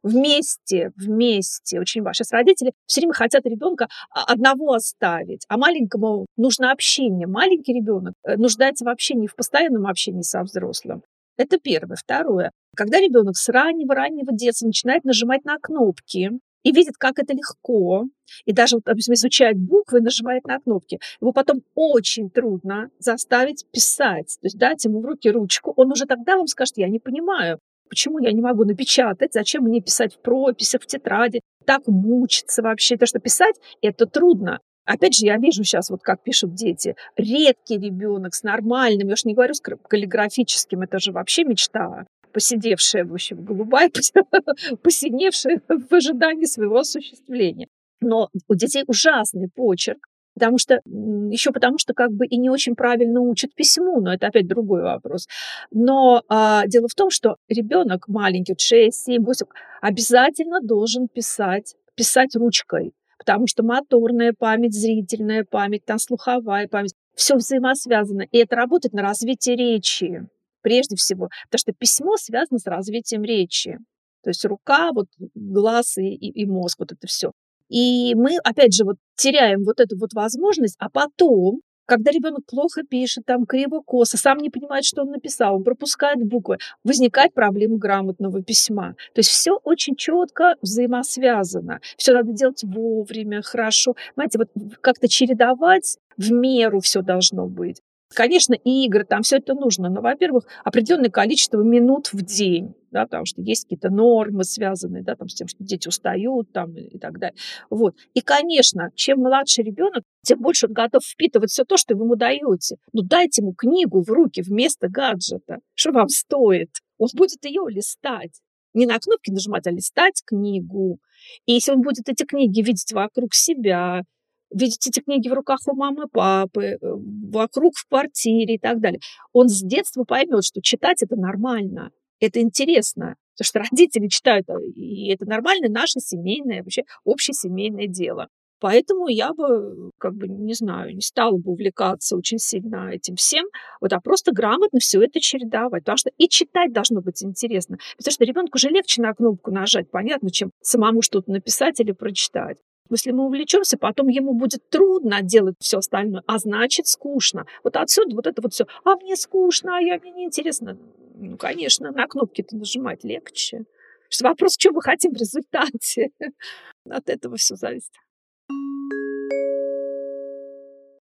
вместе, вместе, очень важно. Сейчас родители все время хотят ребенка одного оставить, а маленькому нужно общение. Маленький ребенок э, нуждается в общении, в постоянном общении со взрослым. Это первое. Второе. Когда ребенок с раннего-раннего детства начинает нажимать на кнопки, и видит, как это легко, и даже, допустим, изучает буквы, нажимает на кнопки, его потом очень трудно заставить писать. То есть дать ему в руки ручку, он уже тогда вам скажет, я не понимаю, почему я не могу напечатать, зачем мне писать в прописях, в тетради, так мучиться вообще. То, что писать, это трудно. Опять же, я вижу сейчас, вот как пишут дети, редкий ребенок с нормальным, я уж не говорю с каллиграфическим, это же вообще мечта посидевшая, в общем, голубая, посиневшая в ожидании своего осуществления. Но у детей ужасный почерк, потому что еще потому что как бы и не очень правильно учат письму, но это опять другой вопрос. Но а, дело в том, что ребенок маленький, 6, 7, 8, обязательно должен писать, писать ручкой, потому что моторная память, зрительная память, там слуховая память, все взаимосвязано, и это работает на развитие речи прежде всего, потому что письмо связано с развитием речи. То есть рука, вот глаз и, и, и мозг, вот это все. И мы, опять же, вот теряем вот эту вот возможность, а потом, когда ребенок плохо пишет, там криво-косо, сам не понимает, что он написал, он пропускает буквы, возникает проблема грамотного письма. То есть все очень четко взаимосвязано. Все надо делать вовремя, хорошо. Понимаете, вот как-то чередовать в меру все должно быть. Конечно, игры, там все это нужно, но, во-первых, определенное количество минут в день, да, потому что есть какие-то нормы, связанные да, там, с тем, что дети устают там, и так далее. Вот. И, конечно, чем младше ребенок, тем больше он готов впитывать все то, что вы ему даете. Ну, дайте ему книгу в руки вместо гаджета. Что вам стоит? Он будет ее листать. Не на кнопки нажимать, а листать книгу. И если он будет эти книги видеть вокруг себя, видеть эти книги в руках у мамы, папы, э, вокруг в квартире и так далее. Он с детства поймет, что читать это нормально, это интересно, потому что родители читают, а, и это нормально, наше семейное, вообще общесемейное дело. Поэтому я бы, как бы, не знаю, не стала бы увлекаться очень сильно этим всем, вот, а просто грамотно все это чередовать. Потому что и читать должно быть интересно. Потому что ребенку уже легче на кнопку нажать, понятно, чем самому что-то написать или прочитать. Если мы увлечемся, потом ему будет трудно делать все остальное, а значит скучно. Вот отсюда вот это вот все. А мне скучно, а я мне неинтересно. Ну, конечно, на кнопки-то нажимать легче. Вопрос, что мы хотим в результате. От этого все зависит.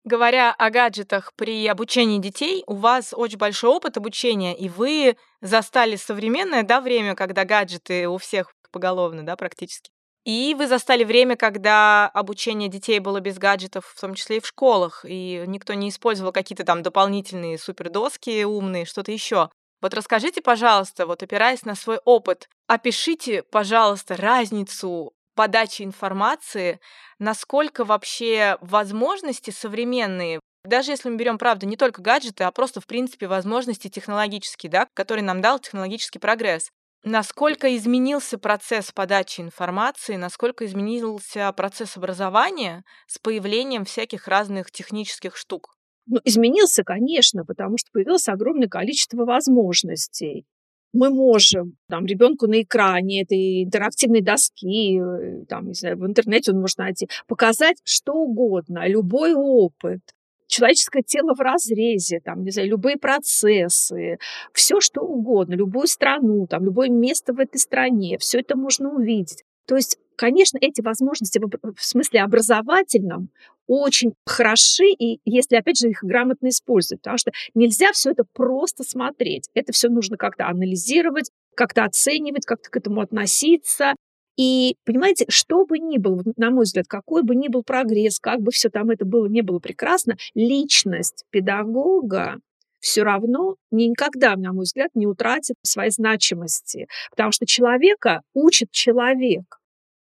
Говоря о гаджетах при обучении детей, у вас очень большой опыт обучения, и вы застали современное да, время, когда гаджеты у всех поголовно, да, практически. И вы застали время, когда обучение детей было без гаджетов, в том числе и в школах, и никто не использовал какие-то там дополнительные супердоски умные, что-то еще. Вот расскажите, пожалуйста, вот опираясь на свой опыт, опишите, пожалуйста, разницу подачи информации, насколько вообще возможности современные, даже если мы берем, правда, не только гаджеты, а просто, в принципе, возможности технологические, да, которые нам дал технологический прогресс. Насколько изменился процесс подачи информации, насколько изменился процесс образования с появлением всяких разных технических штук? Ну, изменился, конечно, потому что появилось огромное количество возможностей. Мы можем там, ребенку на экране этой интерактивной доски, э, там, не знаю, в интернете он может найти, показать что угодно, любой опыт человеческое тело в разрезе, там, не знаю, любые процессы, все что угодно, любую страну, там, любое место в этой стране, все это можно увидеть. То есть, конечно, эти возможности в смысле образовательном очень хороши, и если, опять же, их грамотно использовать, потому что нельзя все это просто смотреть. Это все нужно как-то анализировать, как-то оценивать, как-то к этому относиться, и, понимаете, что бы ни было, на мой взгляд, какой бы ни был прогресс, как бы все там это было, не было прекрасно, личность педагога все равно никогда, на мой взгляд, не утратит своей значимости, потому что человека учит человек.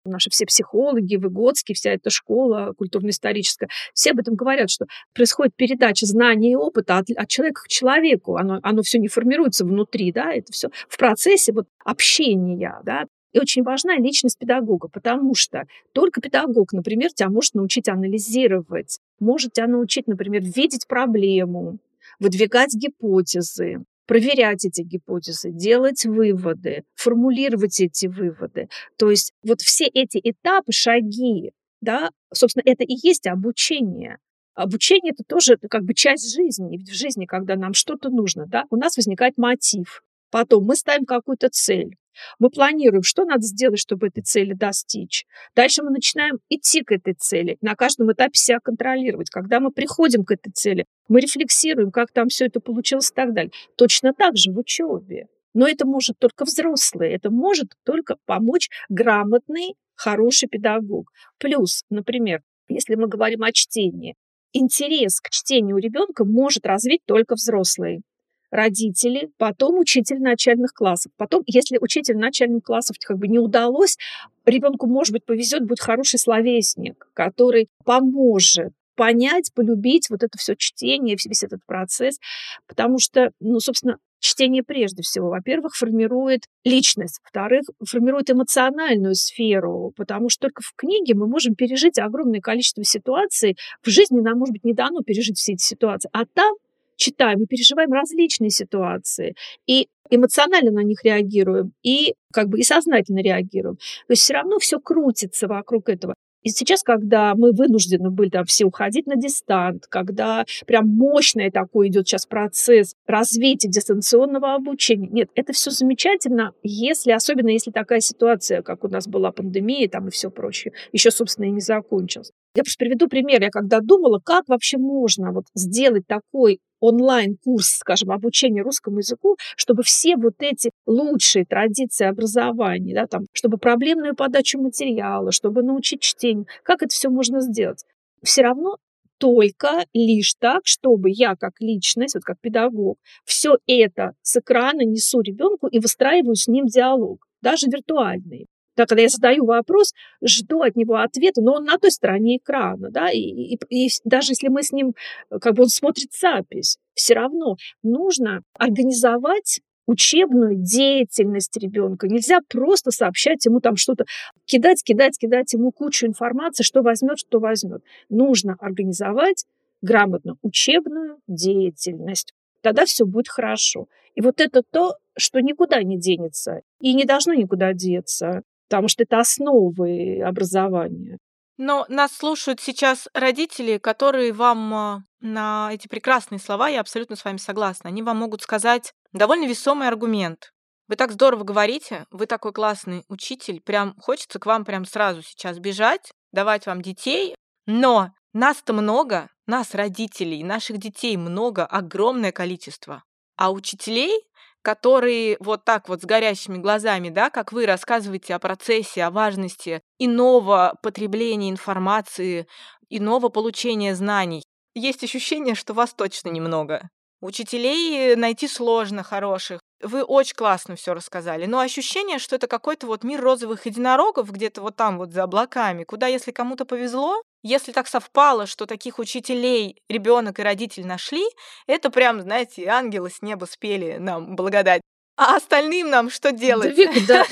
Наши все психологи, Выгодский, вся эта школа культурно-историческая, все об этом говорят, что происходит передача знаний и опыта от, от человека к человеку. Оно, оно все не формируется внутри, да, это все в процессе вот общения, да, и очень важна личность педагога, потому что только педагог, например, тебя может научить анализировать, может тебя научить, например, видеть проблему, выдвигать гипотезы, проверять эти гипотезы, делать выводы, формулировать эти выводы. То есть вот все эти этапы, шаги, да, собственно, это и есть обучение. Обучение это тоже как бы часть жизни. Ведь в жизни, когда нам что-то нужно, да, у нас возникает мотив. Потом мы ставим какую-то цель. Мы планируем, что надо сделать, чтобы этой цели достичь. Дальше мы начинаем идти к этой цели, на каждом этапе себя контролировать. Когда мы приходим к этой цели, мы рефлексируем, как там все это получилось и так далее. Точно так же в учебе. Но это может только взрослый, это может только помочь грамотный, хороший педагог. Плюс, например, если мы говорим о чтении, интерес к чтению у ребенка может развить только взрослый родители, потом учитель начальных классов. Потом, если учитель начальных классов как бы не удалось, ребенку, может быть, повезет, будет хороший словесник, который поможет понять, полюбить вот это все чтение, весь этот процесс, потому что, ну, собственно, чтение прежде всего, во-первых, формирует личность, во-вторых, формирует эмоциональную сферу, потому что только в книге мы можем пережить огромное количество ситуаций. В жизни нам, может быть, не дано пережить все эти ситуации, а там читаем, мы переживаем различные ситуации, и эмоционально на них реагируем, и как бы и сознательно реагируем. То есть все равно все крутится вокруг этого. И сейчас, когда мы вынуждены были там все уходить на дистант, когда прям мощный такой идет сейчас процесс развития дистанционного обучения, нет, это все замечательно, если, особенно если такая ситуация, как у нас была пандемия там и все прочее, еще, собственно, и не закончилась. Я просто приведу пример. Я когда думала, как вообще можно вот сделать такой онлайн-курс, скажем, обучения русскому языку, чтобы все вот эти лучшие традиции образования, да, там, чтобы проблемную подачу материала, чтобы научить чтению, как это все можно сделать? Все равно только лишь так, чтобы я как личность, вот как педагог, все это с экрана несу ребенку и выстраиваю с ним диалог, даже виртуальный. Да, когда я задаю вопрос, жду от него ответа, но он на той стороне экрана, да, и, и, и даже если мы с ним, как бы он смотрит запись, все равно нужно организовать учебную деятельность ребенка. Нельзя просто сообщать ему там что-то, кидать, кидать, кидать ему кучу информации, что возьмет, что возьмет. Нужно организовать грамотно учебную деятельность. Тогда все будет хорошо. И вот это то, что никуда не денется и не должно никуда деться потому что это основы образования. Но нас слушают сейчас родители, которые вам а, на эти прекрасные слова, я абсолютно с вами согласна, они вам могут сказать довольно весомый аргумент. Вы так здорово говорите, вы такой классный учитель, прям хочется к вам прям сразу сейчас бежать, давать вам детей, но нас-то много, нас, родителей, наших детей много, огромное количество. А учителей которые вот так вот с горящими глазами, да, как вы рассказываете о процессе, о важности иного потребления информации, иного получения знаний. Есть ощущение, что вас точно немного. Учителей найти сложно хороших. Вы очень классно все рассказали, но ощущение, что это какой-то вот мир розовых единорогов где-то вот там вот за облаками, куда, если кому-то повезло, если так совпало, что таких учителей ребенок и родитель нашли, это прям, знаете, ангелы с неба спели нам благодать. А остальным нам что делать? Да, Вика, да,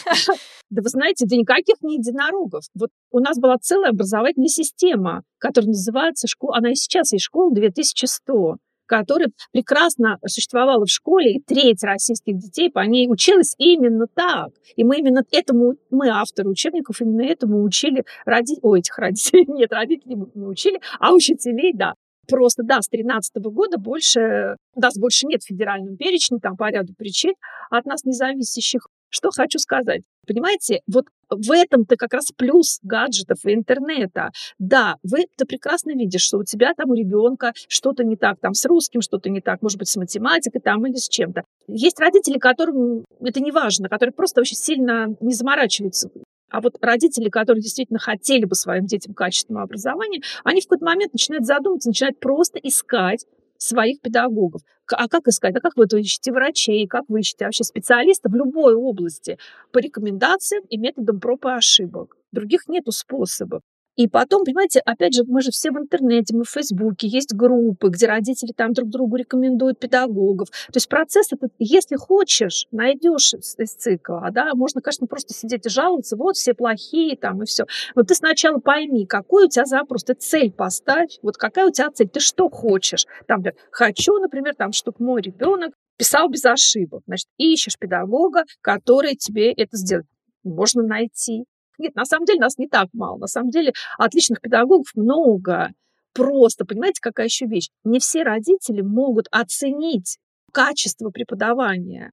да вы знаете, да никаких не единорогов. Вот у нас была целая образовательная система, которая называется школа, она и сейчас есть школа 2100 которая прекрасно существовала в школе, и треть российских детей по ней училась именно так. И мы именно этому, мы авторы учебников, именно этому учили родителей, о, этих родителей, нет, родителей мы не учили, а учителей, да. Просто, да, с 2013 года больше, нас больше нет в федеральном перечне, там по ряду причин от нас независящих. Что хочу сказать. Понимаете, вот в этом-то как раз плюс гаджетов и интернета. Да, вы ты прекрасно видишь, что у тебя там у ребенка что-то не так, там с русским что-то не так, может быть, с математикой там или с чем-то. Есть родители, которым это не важно, которые просто очень сильно не заморачиваются а вот родители, которые действительно хотели бы своим детям качественного образования, они в какой-то момент начинают задумываться, начинают просто искать своих педагогов. А как искать? А как вы ищете врачей? Как вы ищете вообще специалистов в любой области? По рекомендациям и методам проб и ошибок. Других нету способов. И потом, понимаете, опять же, мы же все в интернете, мы в Фейсбуке, есть группы, где родители там друг другу рекомендуют педагогов. То есть процесс этот, если хочешь, найдешь из цикла, да, можно, конечно, просто сидеть и жаловаться, вот все плохие там и все. Но ты сначала пойми, какой у тебя запрос, ты цель поставь, вот какая у тебя цель, ты что хочешь. Там, например, хочу, например, там, чтобы мой ребенок писал без ошибок. Значит, ищешь педагога, который тебе это сделает. Можно найти. Нет, на самом деле нас не так мало. На самом деле отличных педагогов много. Просто, понимаете, какая еще вещь? Не все родители могут оценить качество преподавания.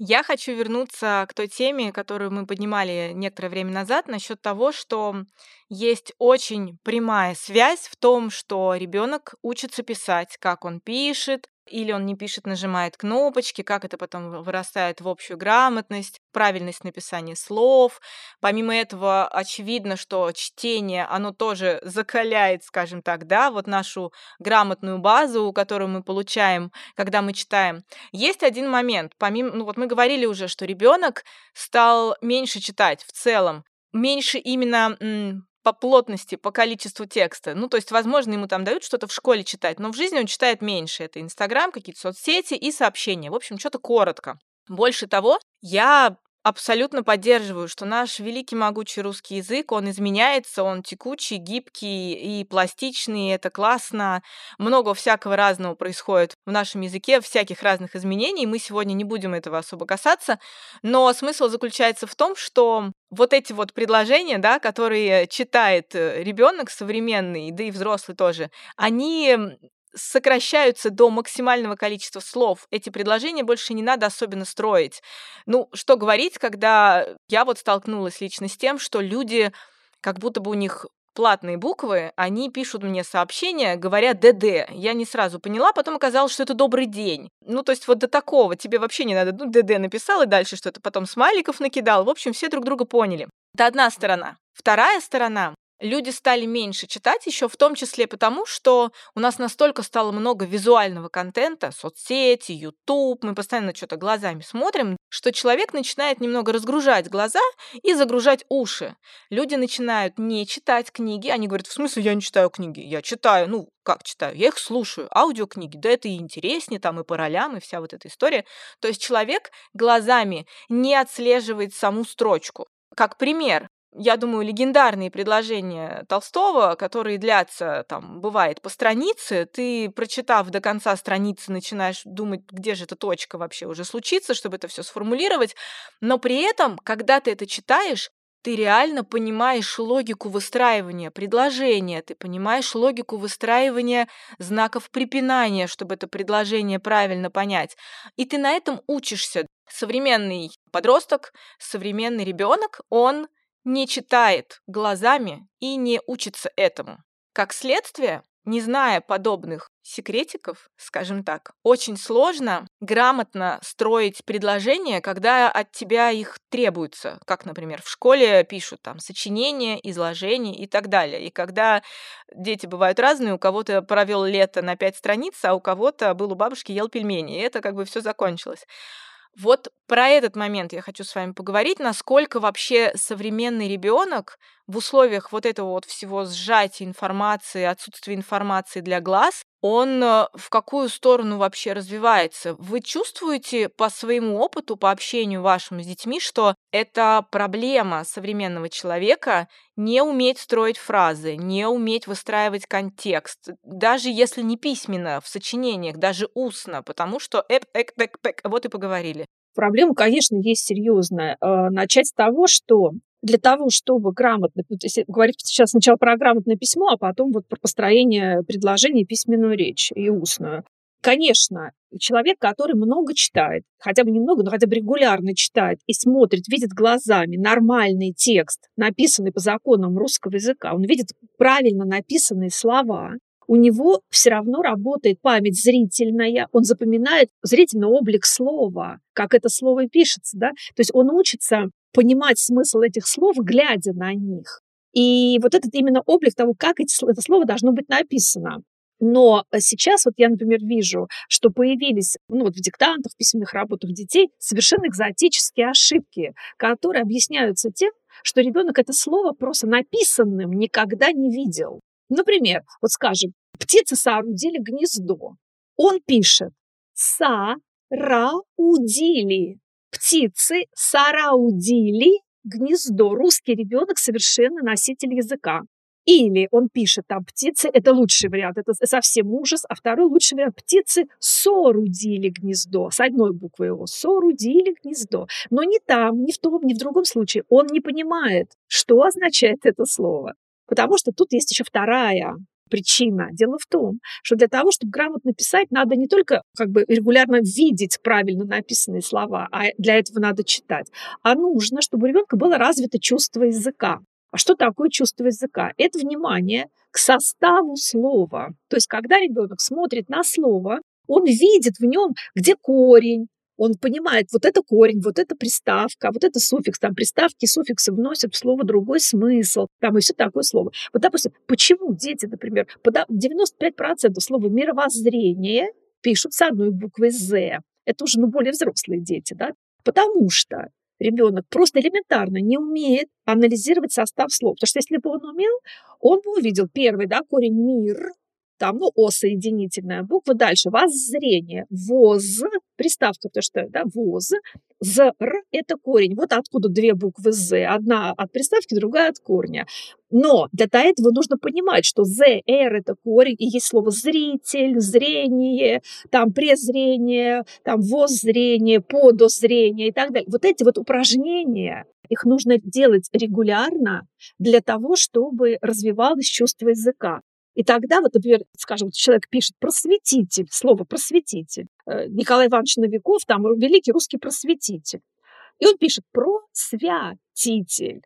Я хочу вернуться к той теме, которую мы поднимали некоторое время назад, насчет того, что есть очень прямая связь в том, что ребенок учится писать, как он пишет, или он не пишет, нажимает кнопочки, как это потом вырастает в общую грамотность, правильность написания слов. Помимо этого, очевидно, что чтение, оно тоже закаляет, скажем так, да, вот нашу грамотную базу, которую мы получаем, когда мы читаем. Есть один момент, помимо, ну вот мы говорили уже, что ребенок стал меньше читать в целом, меньше именно по плотности, по количеству текста. Ну, то есть, возможно, ему там дают что-то в школе читать, но в жизни он читает меньше. Это Инстаграм, какие-то соцсети и сообщения. В общем, что-то коротко. Больше того, я абсолютно поддерживаю, что наш великий могучий русский язык, он изменяется, он текучий, гибкий и пластичный, это классно. Много всякого разного происходит в нашем языке, всяких разных изменений. Мы сегодня не будем этого особо касаться, но смысл заключается в том, что вот эти вот предложения, да, которые читает э, ребенок современный, да и взрослый тоже, они сокращаются до максимального количества слов. Эти предложения больше не надо особенно строить. Ну, что говорить, когда я вот столкнулась лично с тем, что люди, как будто бы у них платные буквы, они пишут мне сообщения, говоря ДД. Я не сразу поняла, потом оказалось, что это добрый день. Ну, то есть вот до такого тебе вообще не надо, ну, ДД написал и дальше что-то, потом смайликов накидал. В общем, все друг друга поняли. Это одна сторона. Вторая сторона люди стали меньше читать еще в том числе потому, что у нас настолько стало много визуального контента, соцсети, YouTube, мы постоянно что-то глазами смотрим, что человек начинает немного разгружать глаза и загружать уши. Люди начинают не читать книги, они говорят, в смысле я не читаю книги? Я читаю, ну, как читаю? Я их слушаю, аудиокниги, да это и интереснее, там и по ролям, и вся вот эта история. То есть человек глазами не отслеживает саму строчку. Как пример, я думаю, легендарные предложения Толстого, которые длятся, там, бывает, по странице, ты, прочитав до конца страницы, начинаешь думать, где же эта точка вообще уже случится, чтобы это все сформулировать, но при этом, когда ты это читаешь, ты реально понимаешь логику выстраивания предложения, ты понимаешь логику выстраивания знаков препинания, чтобы это предложение правильно понять. И ты на этом учишься. Современный подросток, современный ребенок, он не читает глазами и не учится этому. Как следствие, не зная подобных секретиков, скажем так, очень сложно грамотно строить предложения, когда от тебя их требуется. Как, например, в школе пишут там сочинения, изложения и так далее. И когда дети бывают разные, у кого-то провел лето на пять страниц, а у кого-то был у бабушки ел пельмени, и это как бы все закончилось. Вот про этот момент я хочу с вами поговорить, насколько вообще современный ребенок в условиях вот этого вот всего сжатия информации, отсутствия информации для глаз, он э, в какую сторону вообще развивается? Вы чувствуете по своему опыту, по общению вашему с детьми, что это проблема современного человека не уметь строить фразы, не уметь выстраивать контекст, даже если не письменно, в сочинениях, даже устно, потому что эп, эк, эк, эк, вот и поговорили. Проблема, конечно, есть серьезная. Э, начать с того, что для того, чтобы грамотно, если говорить сейчас сначала про грамотное письмо, а потом вот про построение предложений, письменную речь и устную. Конечно, человек, который много читает, хотя бы немного, но хотя бы регулярно читает и смотрит, видит глазами нормальный текст, написанный по законам русского языка, он видит правильно написанные слова, у него все равно работает память зрительная, он запоминает зрительный облик слова, как это слово пишется, да, то есть он учится понимать смысл этих слов, глядя на них. И вот этот именно облик того, как эти, это слово должно быть написано. Но сейчас вот я, например, вижу, что появились ну, вот в диктантах, в письменных работах детей совершенно экзотические ошибки, которые объясняются тем, что ребенок это слово просто написанным никогда не видел. Например, вот скажем, птицы соорудили гнездо. Он пишет «са-ра-удили». Птицы сараудили гнездо. Русский ребенок совершенно носитель языка. Или он пишет там птицы, это лучший вариант, это совсем ужас, а второй лучший вариант птицы сорудили гнездо, с одной буквы его, сорудили гнездо. Но ни там, ни в том, ни в другом случае он не понимает, что означает это слово. Потому что тут есть еще вторая причина? Дело в том, что для того, чтобы грамотно писать, надо не только как бы регулярно видеть правильно написанные слова, а для этого надо читать, а нужно, чтобы у ребенка было развито чувство языка. А что такое чувство языка? Это внимание к составу слова. То есть, когда ребенок смотрит на слово, он видит в нем, где корень, он понимает, вот это корень, вот это приставка, вот это суффикс, там приставки, суффиксы вносят в слово другой смысл, там и все такое слово. Вот, допустим, почему дети, например, 95% слова «мировоззрение» пишут с одной буквой «з», это уже ну, более взрослые дети, да, потому что ребенок просто элементарно не умеет анализировать состав слов. Потому что если бы он умел, он бы увидел первый, да, корень «мир», там, ну, О соединительная буква. Дальше воззрение, воз, приставка, то что, да, воз, зр – это корень. Вот откуда две буквы з. Одна от приставки, другая от корня. Но для этого нужно понимать, что з, р – это корень, и есть слово зритель, зрение, там презрение, там воззрение, подозрение и так далее. Вот эти вот упражнения, их нужно делать регулярно для того, чтобы развивалось чувство языка. И тогда, вот, например, скажем, человек пишет просветитель, слово просветитель. Э, Николай Иванович Новиков, там великий русский просветитель. И он пишет просвятитель.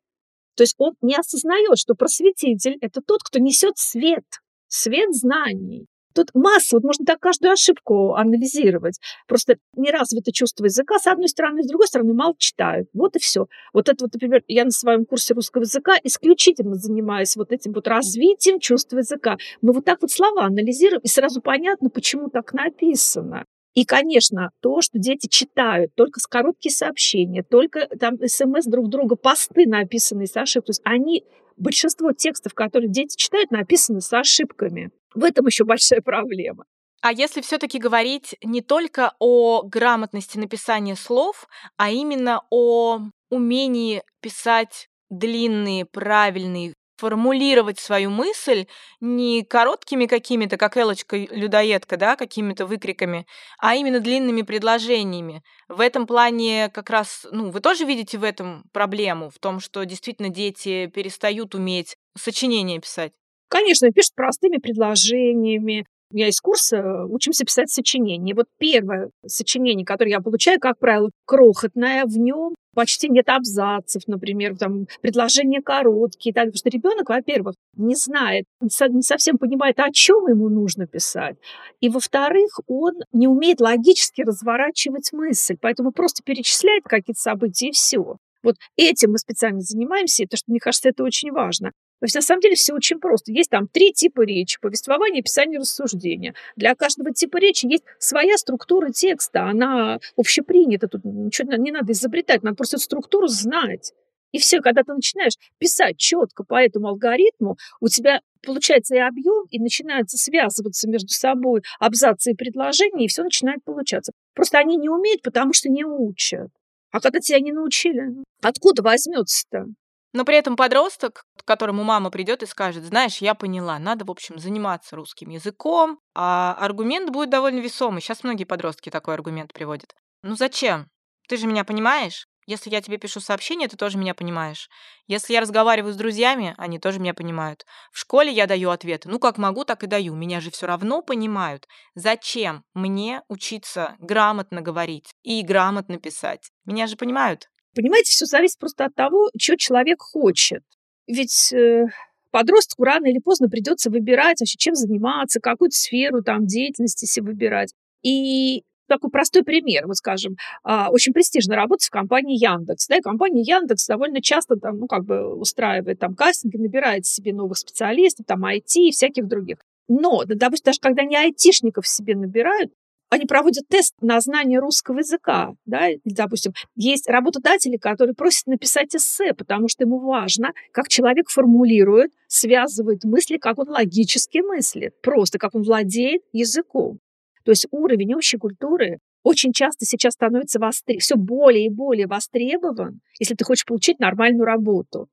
То есть он не осознает, что просветитель – это тот, кто несет свет, свет знаний. Тут масса, вот можно так каждую ошибку анализировать. Просто не развито чувство языка, с одной стороны, с другой стороны, мало читают. Вот и все. Вот это вот, например, я на своем курсе русского языка исключительно занимаюсь вот этим вот развитием чувства языка. Мы вот так вот слова анализируем, и сразу понятно, почему так написано. И, конечно, то, что дети читают только с короткие сообщения, только там смс друг друга, посты написанные с ошибками. То есть они, большинство текстов, которые дети читают, написаны с ошибками. В этом еще большая проблема. А если все-таки говорить не только о грамотности написания слов, а именно о умении писать длинные, правильные, формулировать свою мысль не короткими какими-то, как Элочка-людоедка, да, какими-то выкриками, а именно длинными предложениями. В этом плане как раз, ну, вы тоже видите в этом проблему, в том, что действительно дети перестают уметь сочинения писать? Конечно, пишет простыми предложениями. У меня есть курс э, «Учимся писать сочинения». Вот первое сочинение, которое я получаю, как правило, крохотное, в нем почти нет абзацев, например, там предложения короткие, так, потому что ребенок, во-первых, не знает, не совсем понимает, о чем ему нужно писать, и во-вторых, он не умеет логически разворачивать мысль, поэтому просто перечисляет какие-то события и все. Вот этим мы специально занимаемся, потому что, мне кажется, это очень важно. То есть на самом деле все очень просто. Есть там три типа речи. Повествование, описание, рассуждение. Для каждого типа речи есть своя структура текста. Она общепринята. Тут ничего не надо изобретать. Надо просто структуру знать. И все, когда ты начинаешь писать четко по этому алгоритму, у тебя получается и объем, и начинается связываться между собой абзацы и предложения, и все начинает получаться. Просто они не умеют, потому что не учат. А когда тебя не научили, откуда возьмется-то? Но при этом подросток, к которому мама придет и скажет, знаешь, я поняла, надо, в общем, заниматься русским языком, а аргумент будет довольно весомый. Сейчас многие подростки такой аргумент приводят. Ну зачем? Ты же меня понимаешь? Если я тебе пишу сообщение, ты тоже меня понимаешь. Если я разговариваю с друзьями, они тоже меня понимают. В школе я даю ответы. Ну, как могу, так и даю. Меня же все равно понимают. Зачем мне учиться грамотно говорить и грамотно писать? Меня же понимают. Понимаете, все зависит просто от того, что человек хочет. Ведь э, подростку рано или поздно придется выбирать вообще, чем заниматься, какую-то сферу там деятельности себе выбирать. И такой простой пример, вот скажем, а, очень престижно работать в компании Яндекс. Да, и компания Яндекс довольно часто там, ну, как бы устраивает там кастинги, набирает себе новых специалистов, там IT и всяких других. Но, допустим, даже когда не айтишников себе набирают, они проводят тест на знание русского языка. Да? Допустим, есть работодатели, которые просят написать эссе, потому что ему важно, как человек формулирует, связывает мысли, как он логически мыслит, просто как он владеет языком. То есть уровень общей культуры очень часто сейчас становится востребован, все более и более востребован, если ты хочешь получить нормальную работу.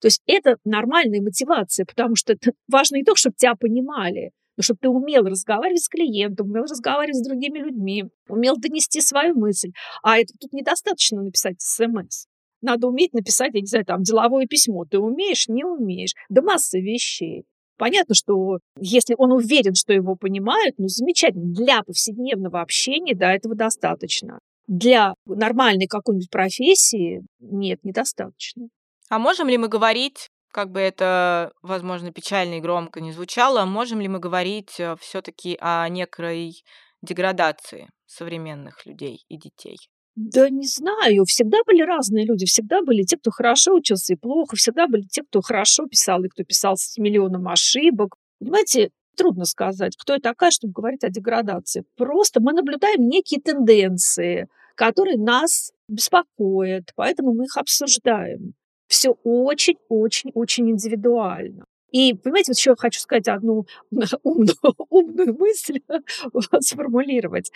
То есть это нормальная мотивация, потому что это важно не только, чтобы тебя понимали, но чтобы ты умел разговаривать с клиентом, умел разговаривать с другими людьми, умел донести свою мысль. А это тут недостаточно написать смс. Надо уметь написать, я не знаю, там, деловое письмо. Ты умеешь, не умеешь. Да масса вещей. Понятно, что если он уверен, что его понимают, ну, замечательно. Для повседневного общения, да, этого достаточно. Для нормальной какой-нибудь профессии нет, недостаточно. А можем ли мы говорить, как бы это, возможно, печально и громко не звучало, можем ли мы говорить э, все-таки о некой деградации современных людей и детей? Да не знаю, всегда были разные люди, всегда были те, кто хорошо учился и плохо, всегда были те, кто хорошо писал и кто писал с миллионом ошибок. Понимаете, трудно сказать, кто я такая, чтобы говорить о деградации. Просто мы наблюдаем некие тенденции, которые нас беспокоят, поэтому мы их обсуждаем. Все очень-очень-очень индивидуально. И, понимаете, вот еще хочу сказать одну умную, умную мысль сформулировать.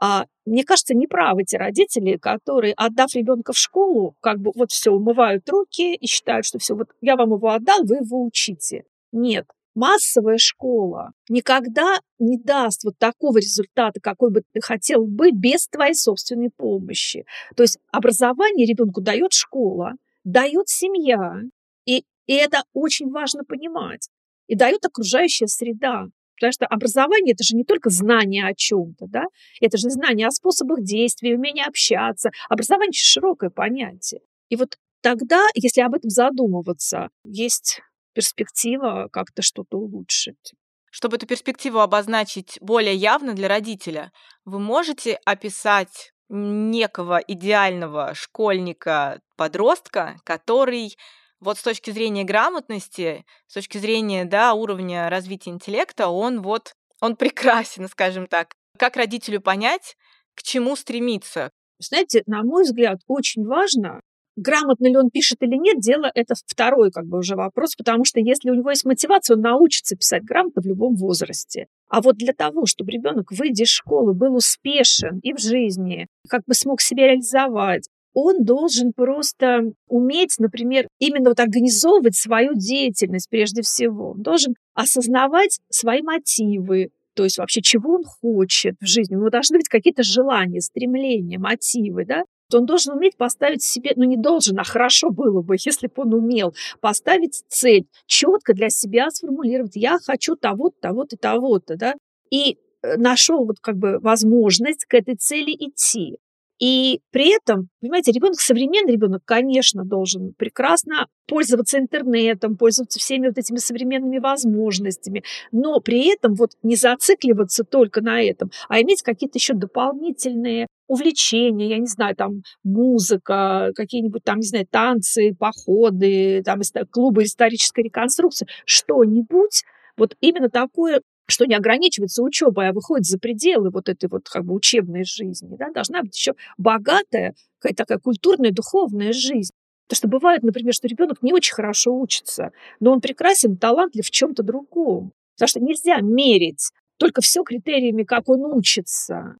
А, мне кажется, неправы те родители, которые, отдав ребенка в школу, как бы вот все, умывают руки и считают, что все, вот я вам его отдал, вы его учите. Нет, массовая школа никогда не даст вот такого результата, какой бы ты хотел бы, без твоей собственной помощи. То есть образование ребенку дает школа, дает семья, и, и это очень важно понимать, и дает окружающая среда. Потому что образование – это же не только знание о чем-то, да? это же знание о способах действия, умение общаться. Образование – широкое понятие. И вот тогда, если об этом задумываться, есть перспектива как-то что-то улучшить. Чтобы эту перспективу обозначить более явно для родителя, вы можете описать некого идеального школьника, подростка, который вот с точки зрения грамотности, с точки зрения да, уровня развития интеллекта, он вот он прекрасен, скажем так. Как родителю понять, к чему стремиться? Знаете, на мой взгляд, очень важно, грамотно ли он пишет или нет, дело это второй как бы уже вопрос, потому что если у него есть мотивация, он научится писать грамотно в любом возрасте. А вот для того, чтобы ребенок, выйдя из школы, был успешен и в жизни, как бы смог себя реализовать, он должен просто уметь, например, именно вот организовывать свою деятельность прежде всего. Он должен осознавать свои мотивы, то есть вообще чего он хочет в жизни. У него должны быть какие-то желания, стремления, мотивы, да? то он должен уметь поставить себе, ну не должен, а хорошо было бы, если бы он умел поставить цель, четко для себя сформулировать, я хочу того-то, того-то, того-то, да, и э, нашел вот как бы возможность к этой цели идти. И при этом, понимаете, ребенок, современный ребенок, конечно, должен прекрасно пользоваться интернетом, пользоваться всеми вот этими современными возможностями, но при этом вот не зацикливаться только на этом, а иметь какие-то еще дополнительные увлечения, я не знаю, там музыка, какие-нибудь там, не знаю, танцы, походы, там клубы исторической реконструкции, что-нибудь, вот именно такое что не ограничивается учебой, а выходит за пределы вот этой вот как бы учебной жизни. Да? Должна быть еще богатая какая-то такая культурная, духовная жизнь. Потому что бывает, например, что ребенок не очень хорошо учится, но он прекрасен, талантлив в чем-то другом. Потому что нельзя мерить только все критериями, как он учится.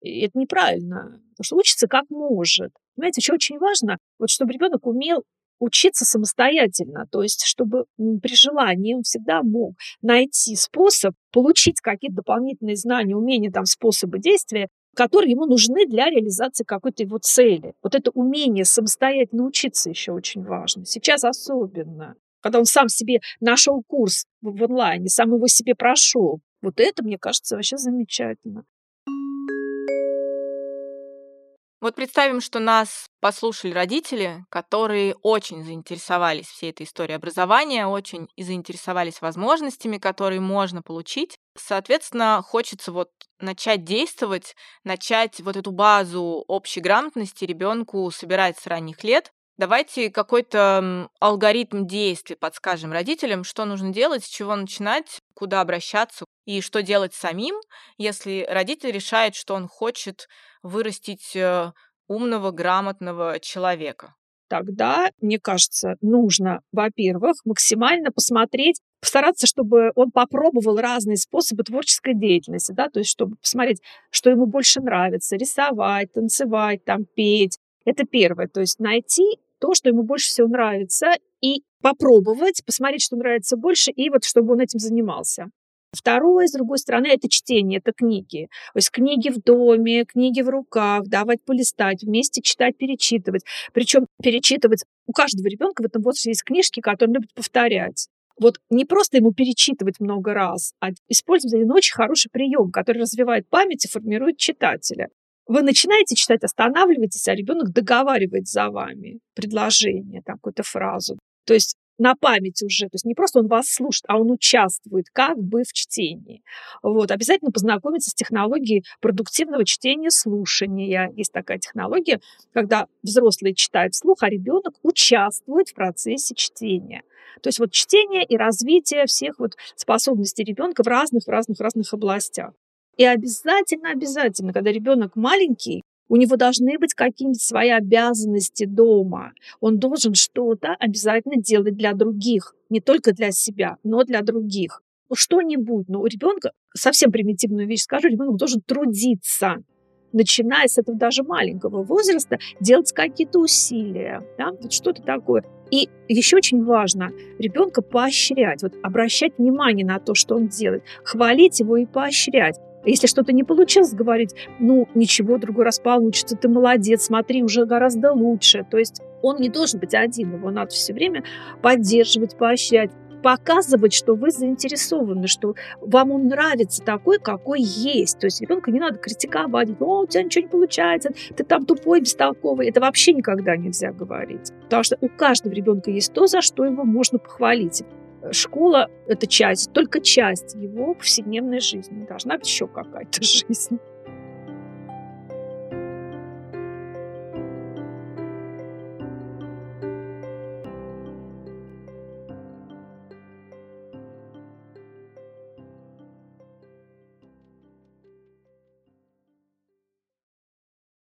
И это неправильно. Потому что учится как может. Понимаете, еще очень важно, вот, чтобы ребенок умел учиться самостоятельно, то есть чтобы при желании он всегда мог найти способ получить какие-то дополнительные знания, умения, там, способы действия, которые ему нужны для реализации какой-то его цели. Вот это умение самостоятельно учиться еще очень важно. Сейчас особенно, когда он сам себе нашел курс в онлайне, сам его себе прошел. Вот это, мне кажется, вообще замечательно. Вот представим, что нас послушали родители, которые очень заинтересовались всей этой историей образования, очень и заинтересовались возможностями, которые можно получить. Соответственно, хочется вот начать действовать, начать вот эту базу общей грамотности ребенку собирать с ранних лет. Давайте какой-то алгоритм действий подскажем родителям, что нужно делать, с чего начинать, куда обращаться и что делать самим, если родитель решает, что он хочет вырастить э, умного, грамотного человека? Тогда, мне кажется, нужно, во-первых, максимально посмотреть, постараться, чтобы он попробовал разные способы творческой деятельности, да, то есть чтобы посмотреть, что ему больше нравится, рисовать, танцевать, там, петь. Это первое, то есть найти то, что ему больше всего нравится, и попробовать, посмотреть, что нравится больше, и вот чтобы он этим занимался. Второе, с другой стороны, это чтение, это книги. То есть книги в доме, книги в руках, давать полистать, вместе читать, перечитывать. Причем перечитывать у каждого ребенка в этом возрасте есть книжки, которые он любит повторять. Вот не просто ему перечитывать много раз, а использовать один очень хороший прием, который развивает память и формирует читателя. Вы начинаете читать, останавливаетесь, а ребенок договаривает за вами предложение, там, какую-то фразу. То есть на память уже. То есть не просто он вас слушает, а он участвует как бы в чтении. Вот. Обязательно познакомиться с технологией продуктивного чтения слушания. Есть такая технология, когда взрослый читает вслух, а ребенок участвует в процессе чтения. То есть вот чтение и развитие всех вот способностей ребенка в разных, разных, разных областях. И обязательно, обязательно, когда ребенок маленький, у него должны быть какие-нибудь свои обязанности дома. Он должен что-то обязательно делать для других, не только для себя, но для других. Ну, что-нибудь. Но у ребенка, совсем примитивную вещь скажу, ребенок должен трудиться начиная с этого даже маленького возраста, делать какие-то усилия, да, вот что-то такое. И еще очень важно ребенка поощрять, вот обращать внимание на то, что он делает, хвалить его и поощрять. Если что-то не получилось, говорить, ну, ничего, другой раз получится, ты молодец, смотри, уже гораздо лучше. То есть он не должен быть один, его надо все время поддерживать, поощрять, показывать, что вы заинтересованы, что вам он нравится такой, какой есть. То есть ребенка не надо критиковать, о, у тебя ничего не получается, ты там тупой, бестолковый. Это вообще никогда нельзя говорить. Потому что у каждого ребенка есть то, за что его можно похвалить школа – это часть, только часть его повседневной жизни. Должна быть еще какая-то жизнь.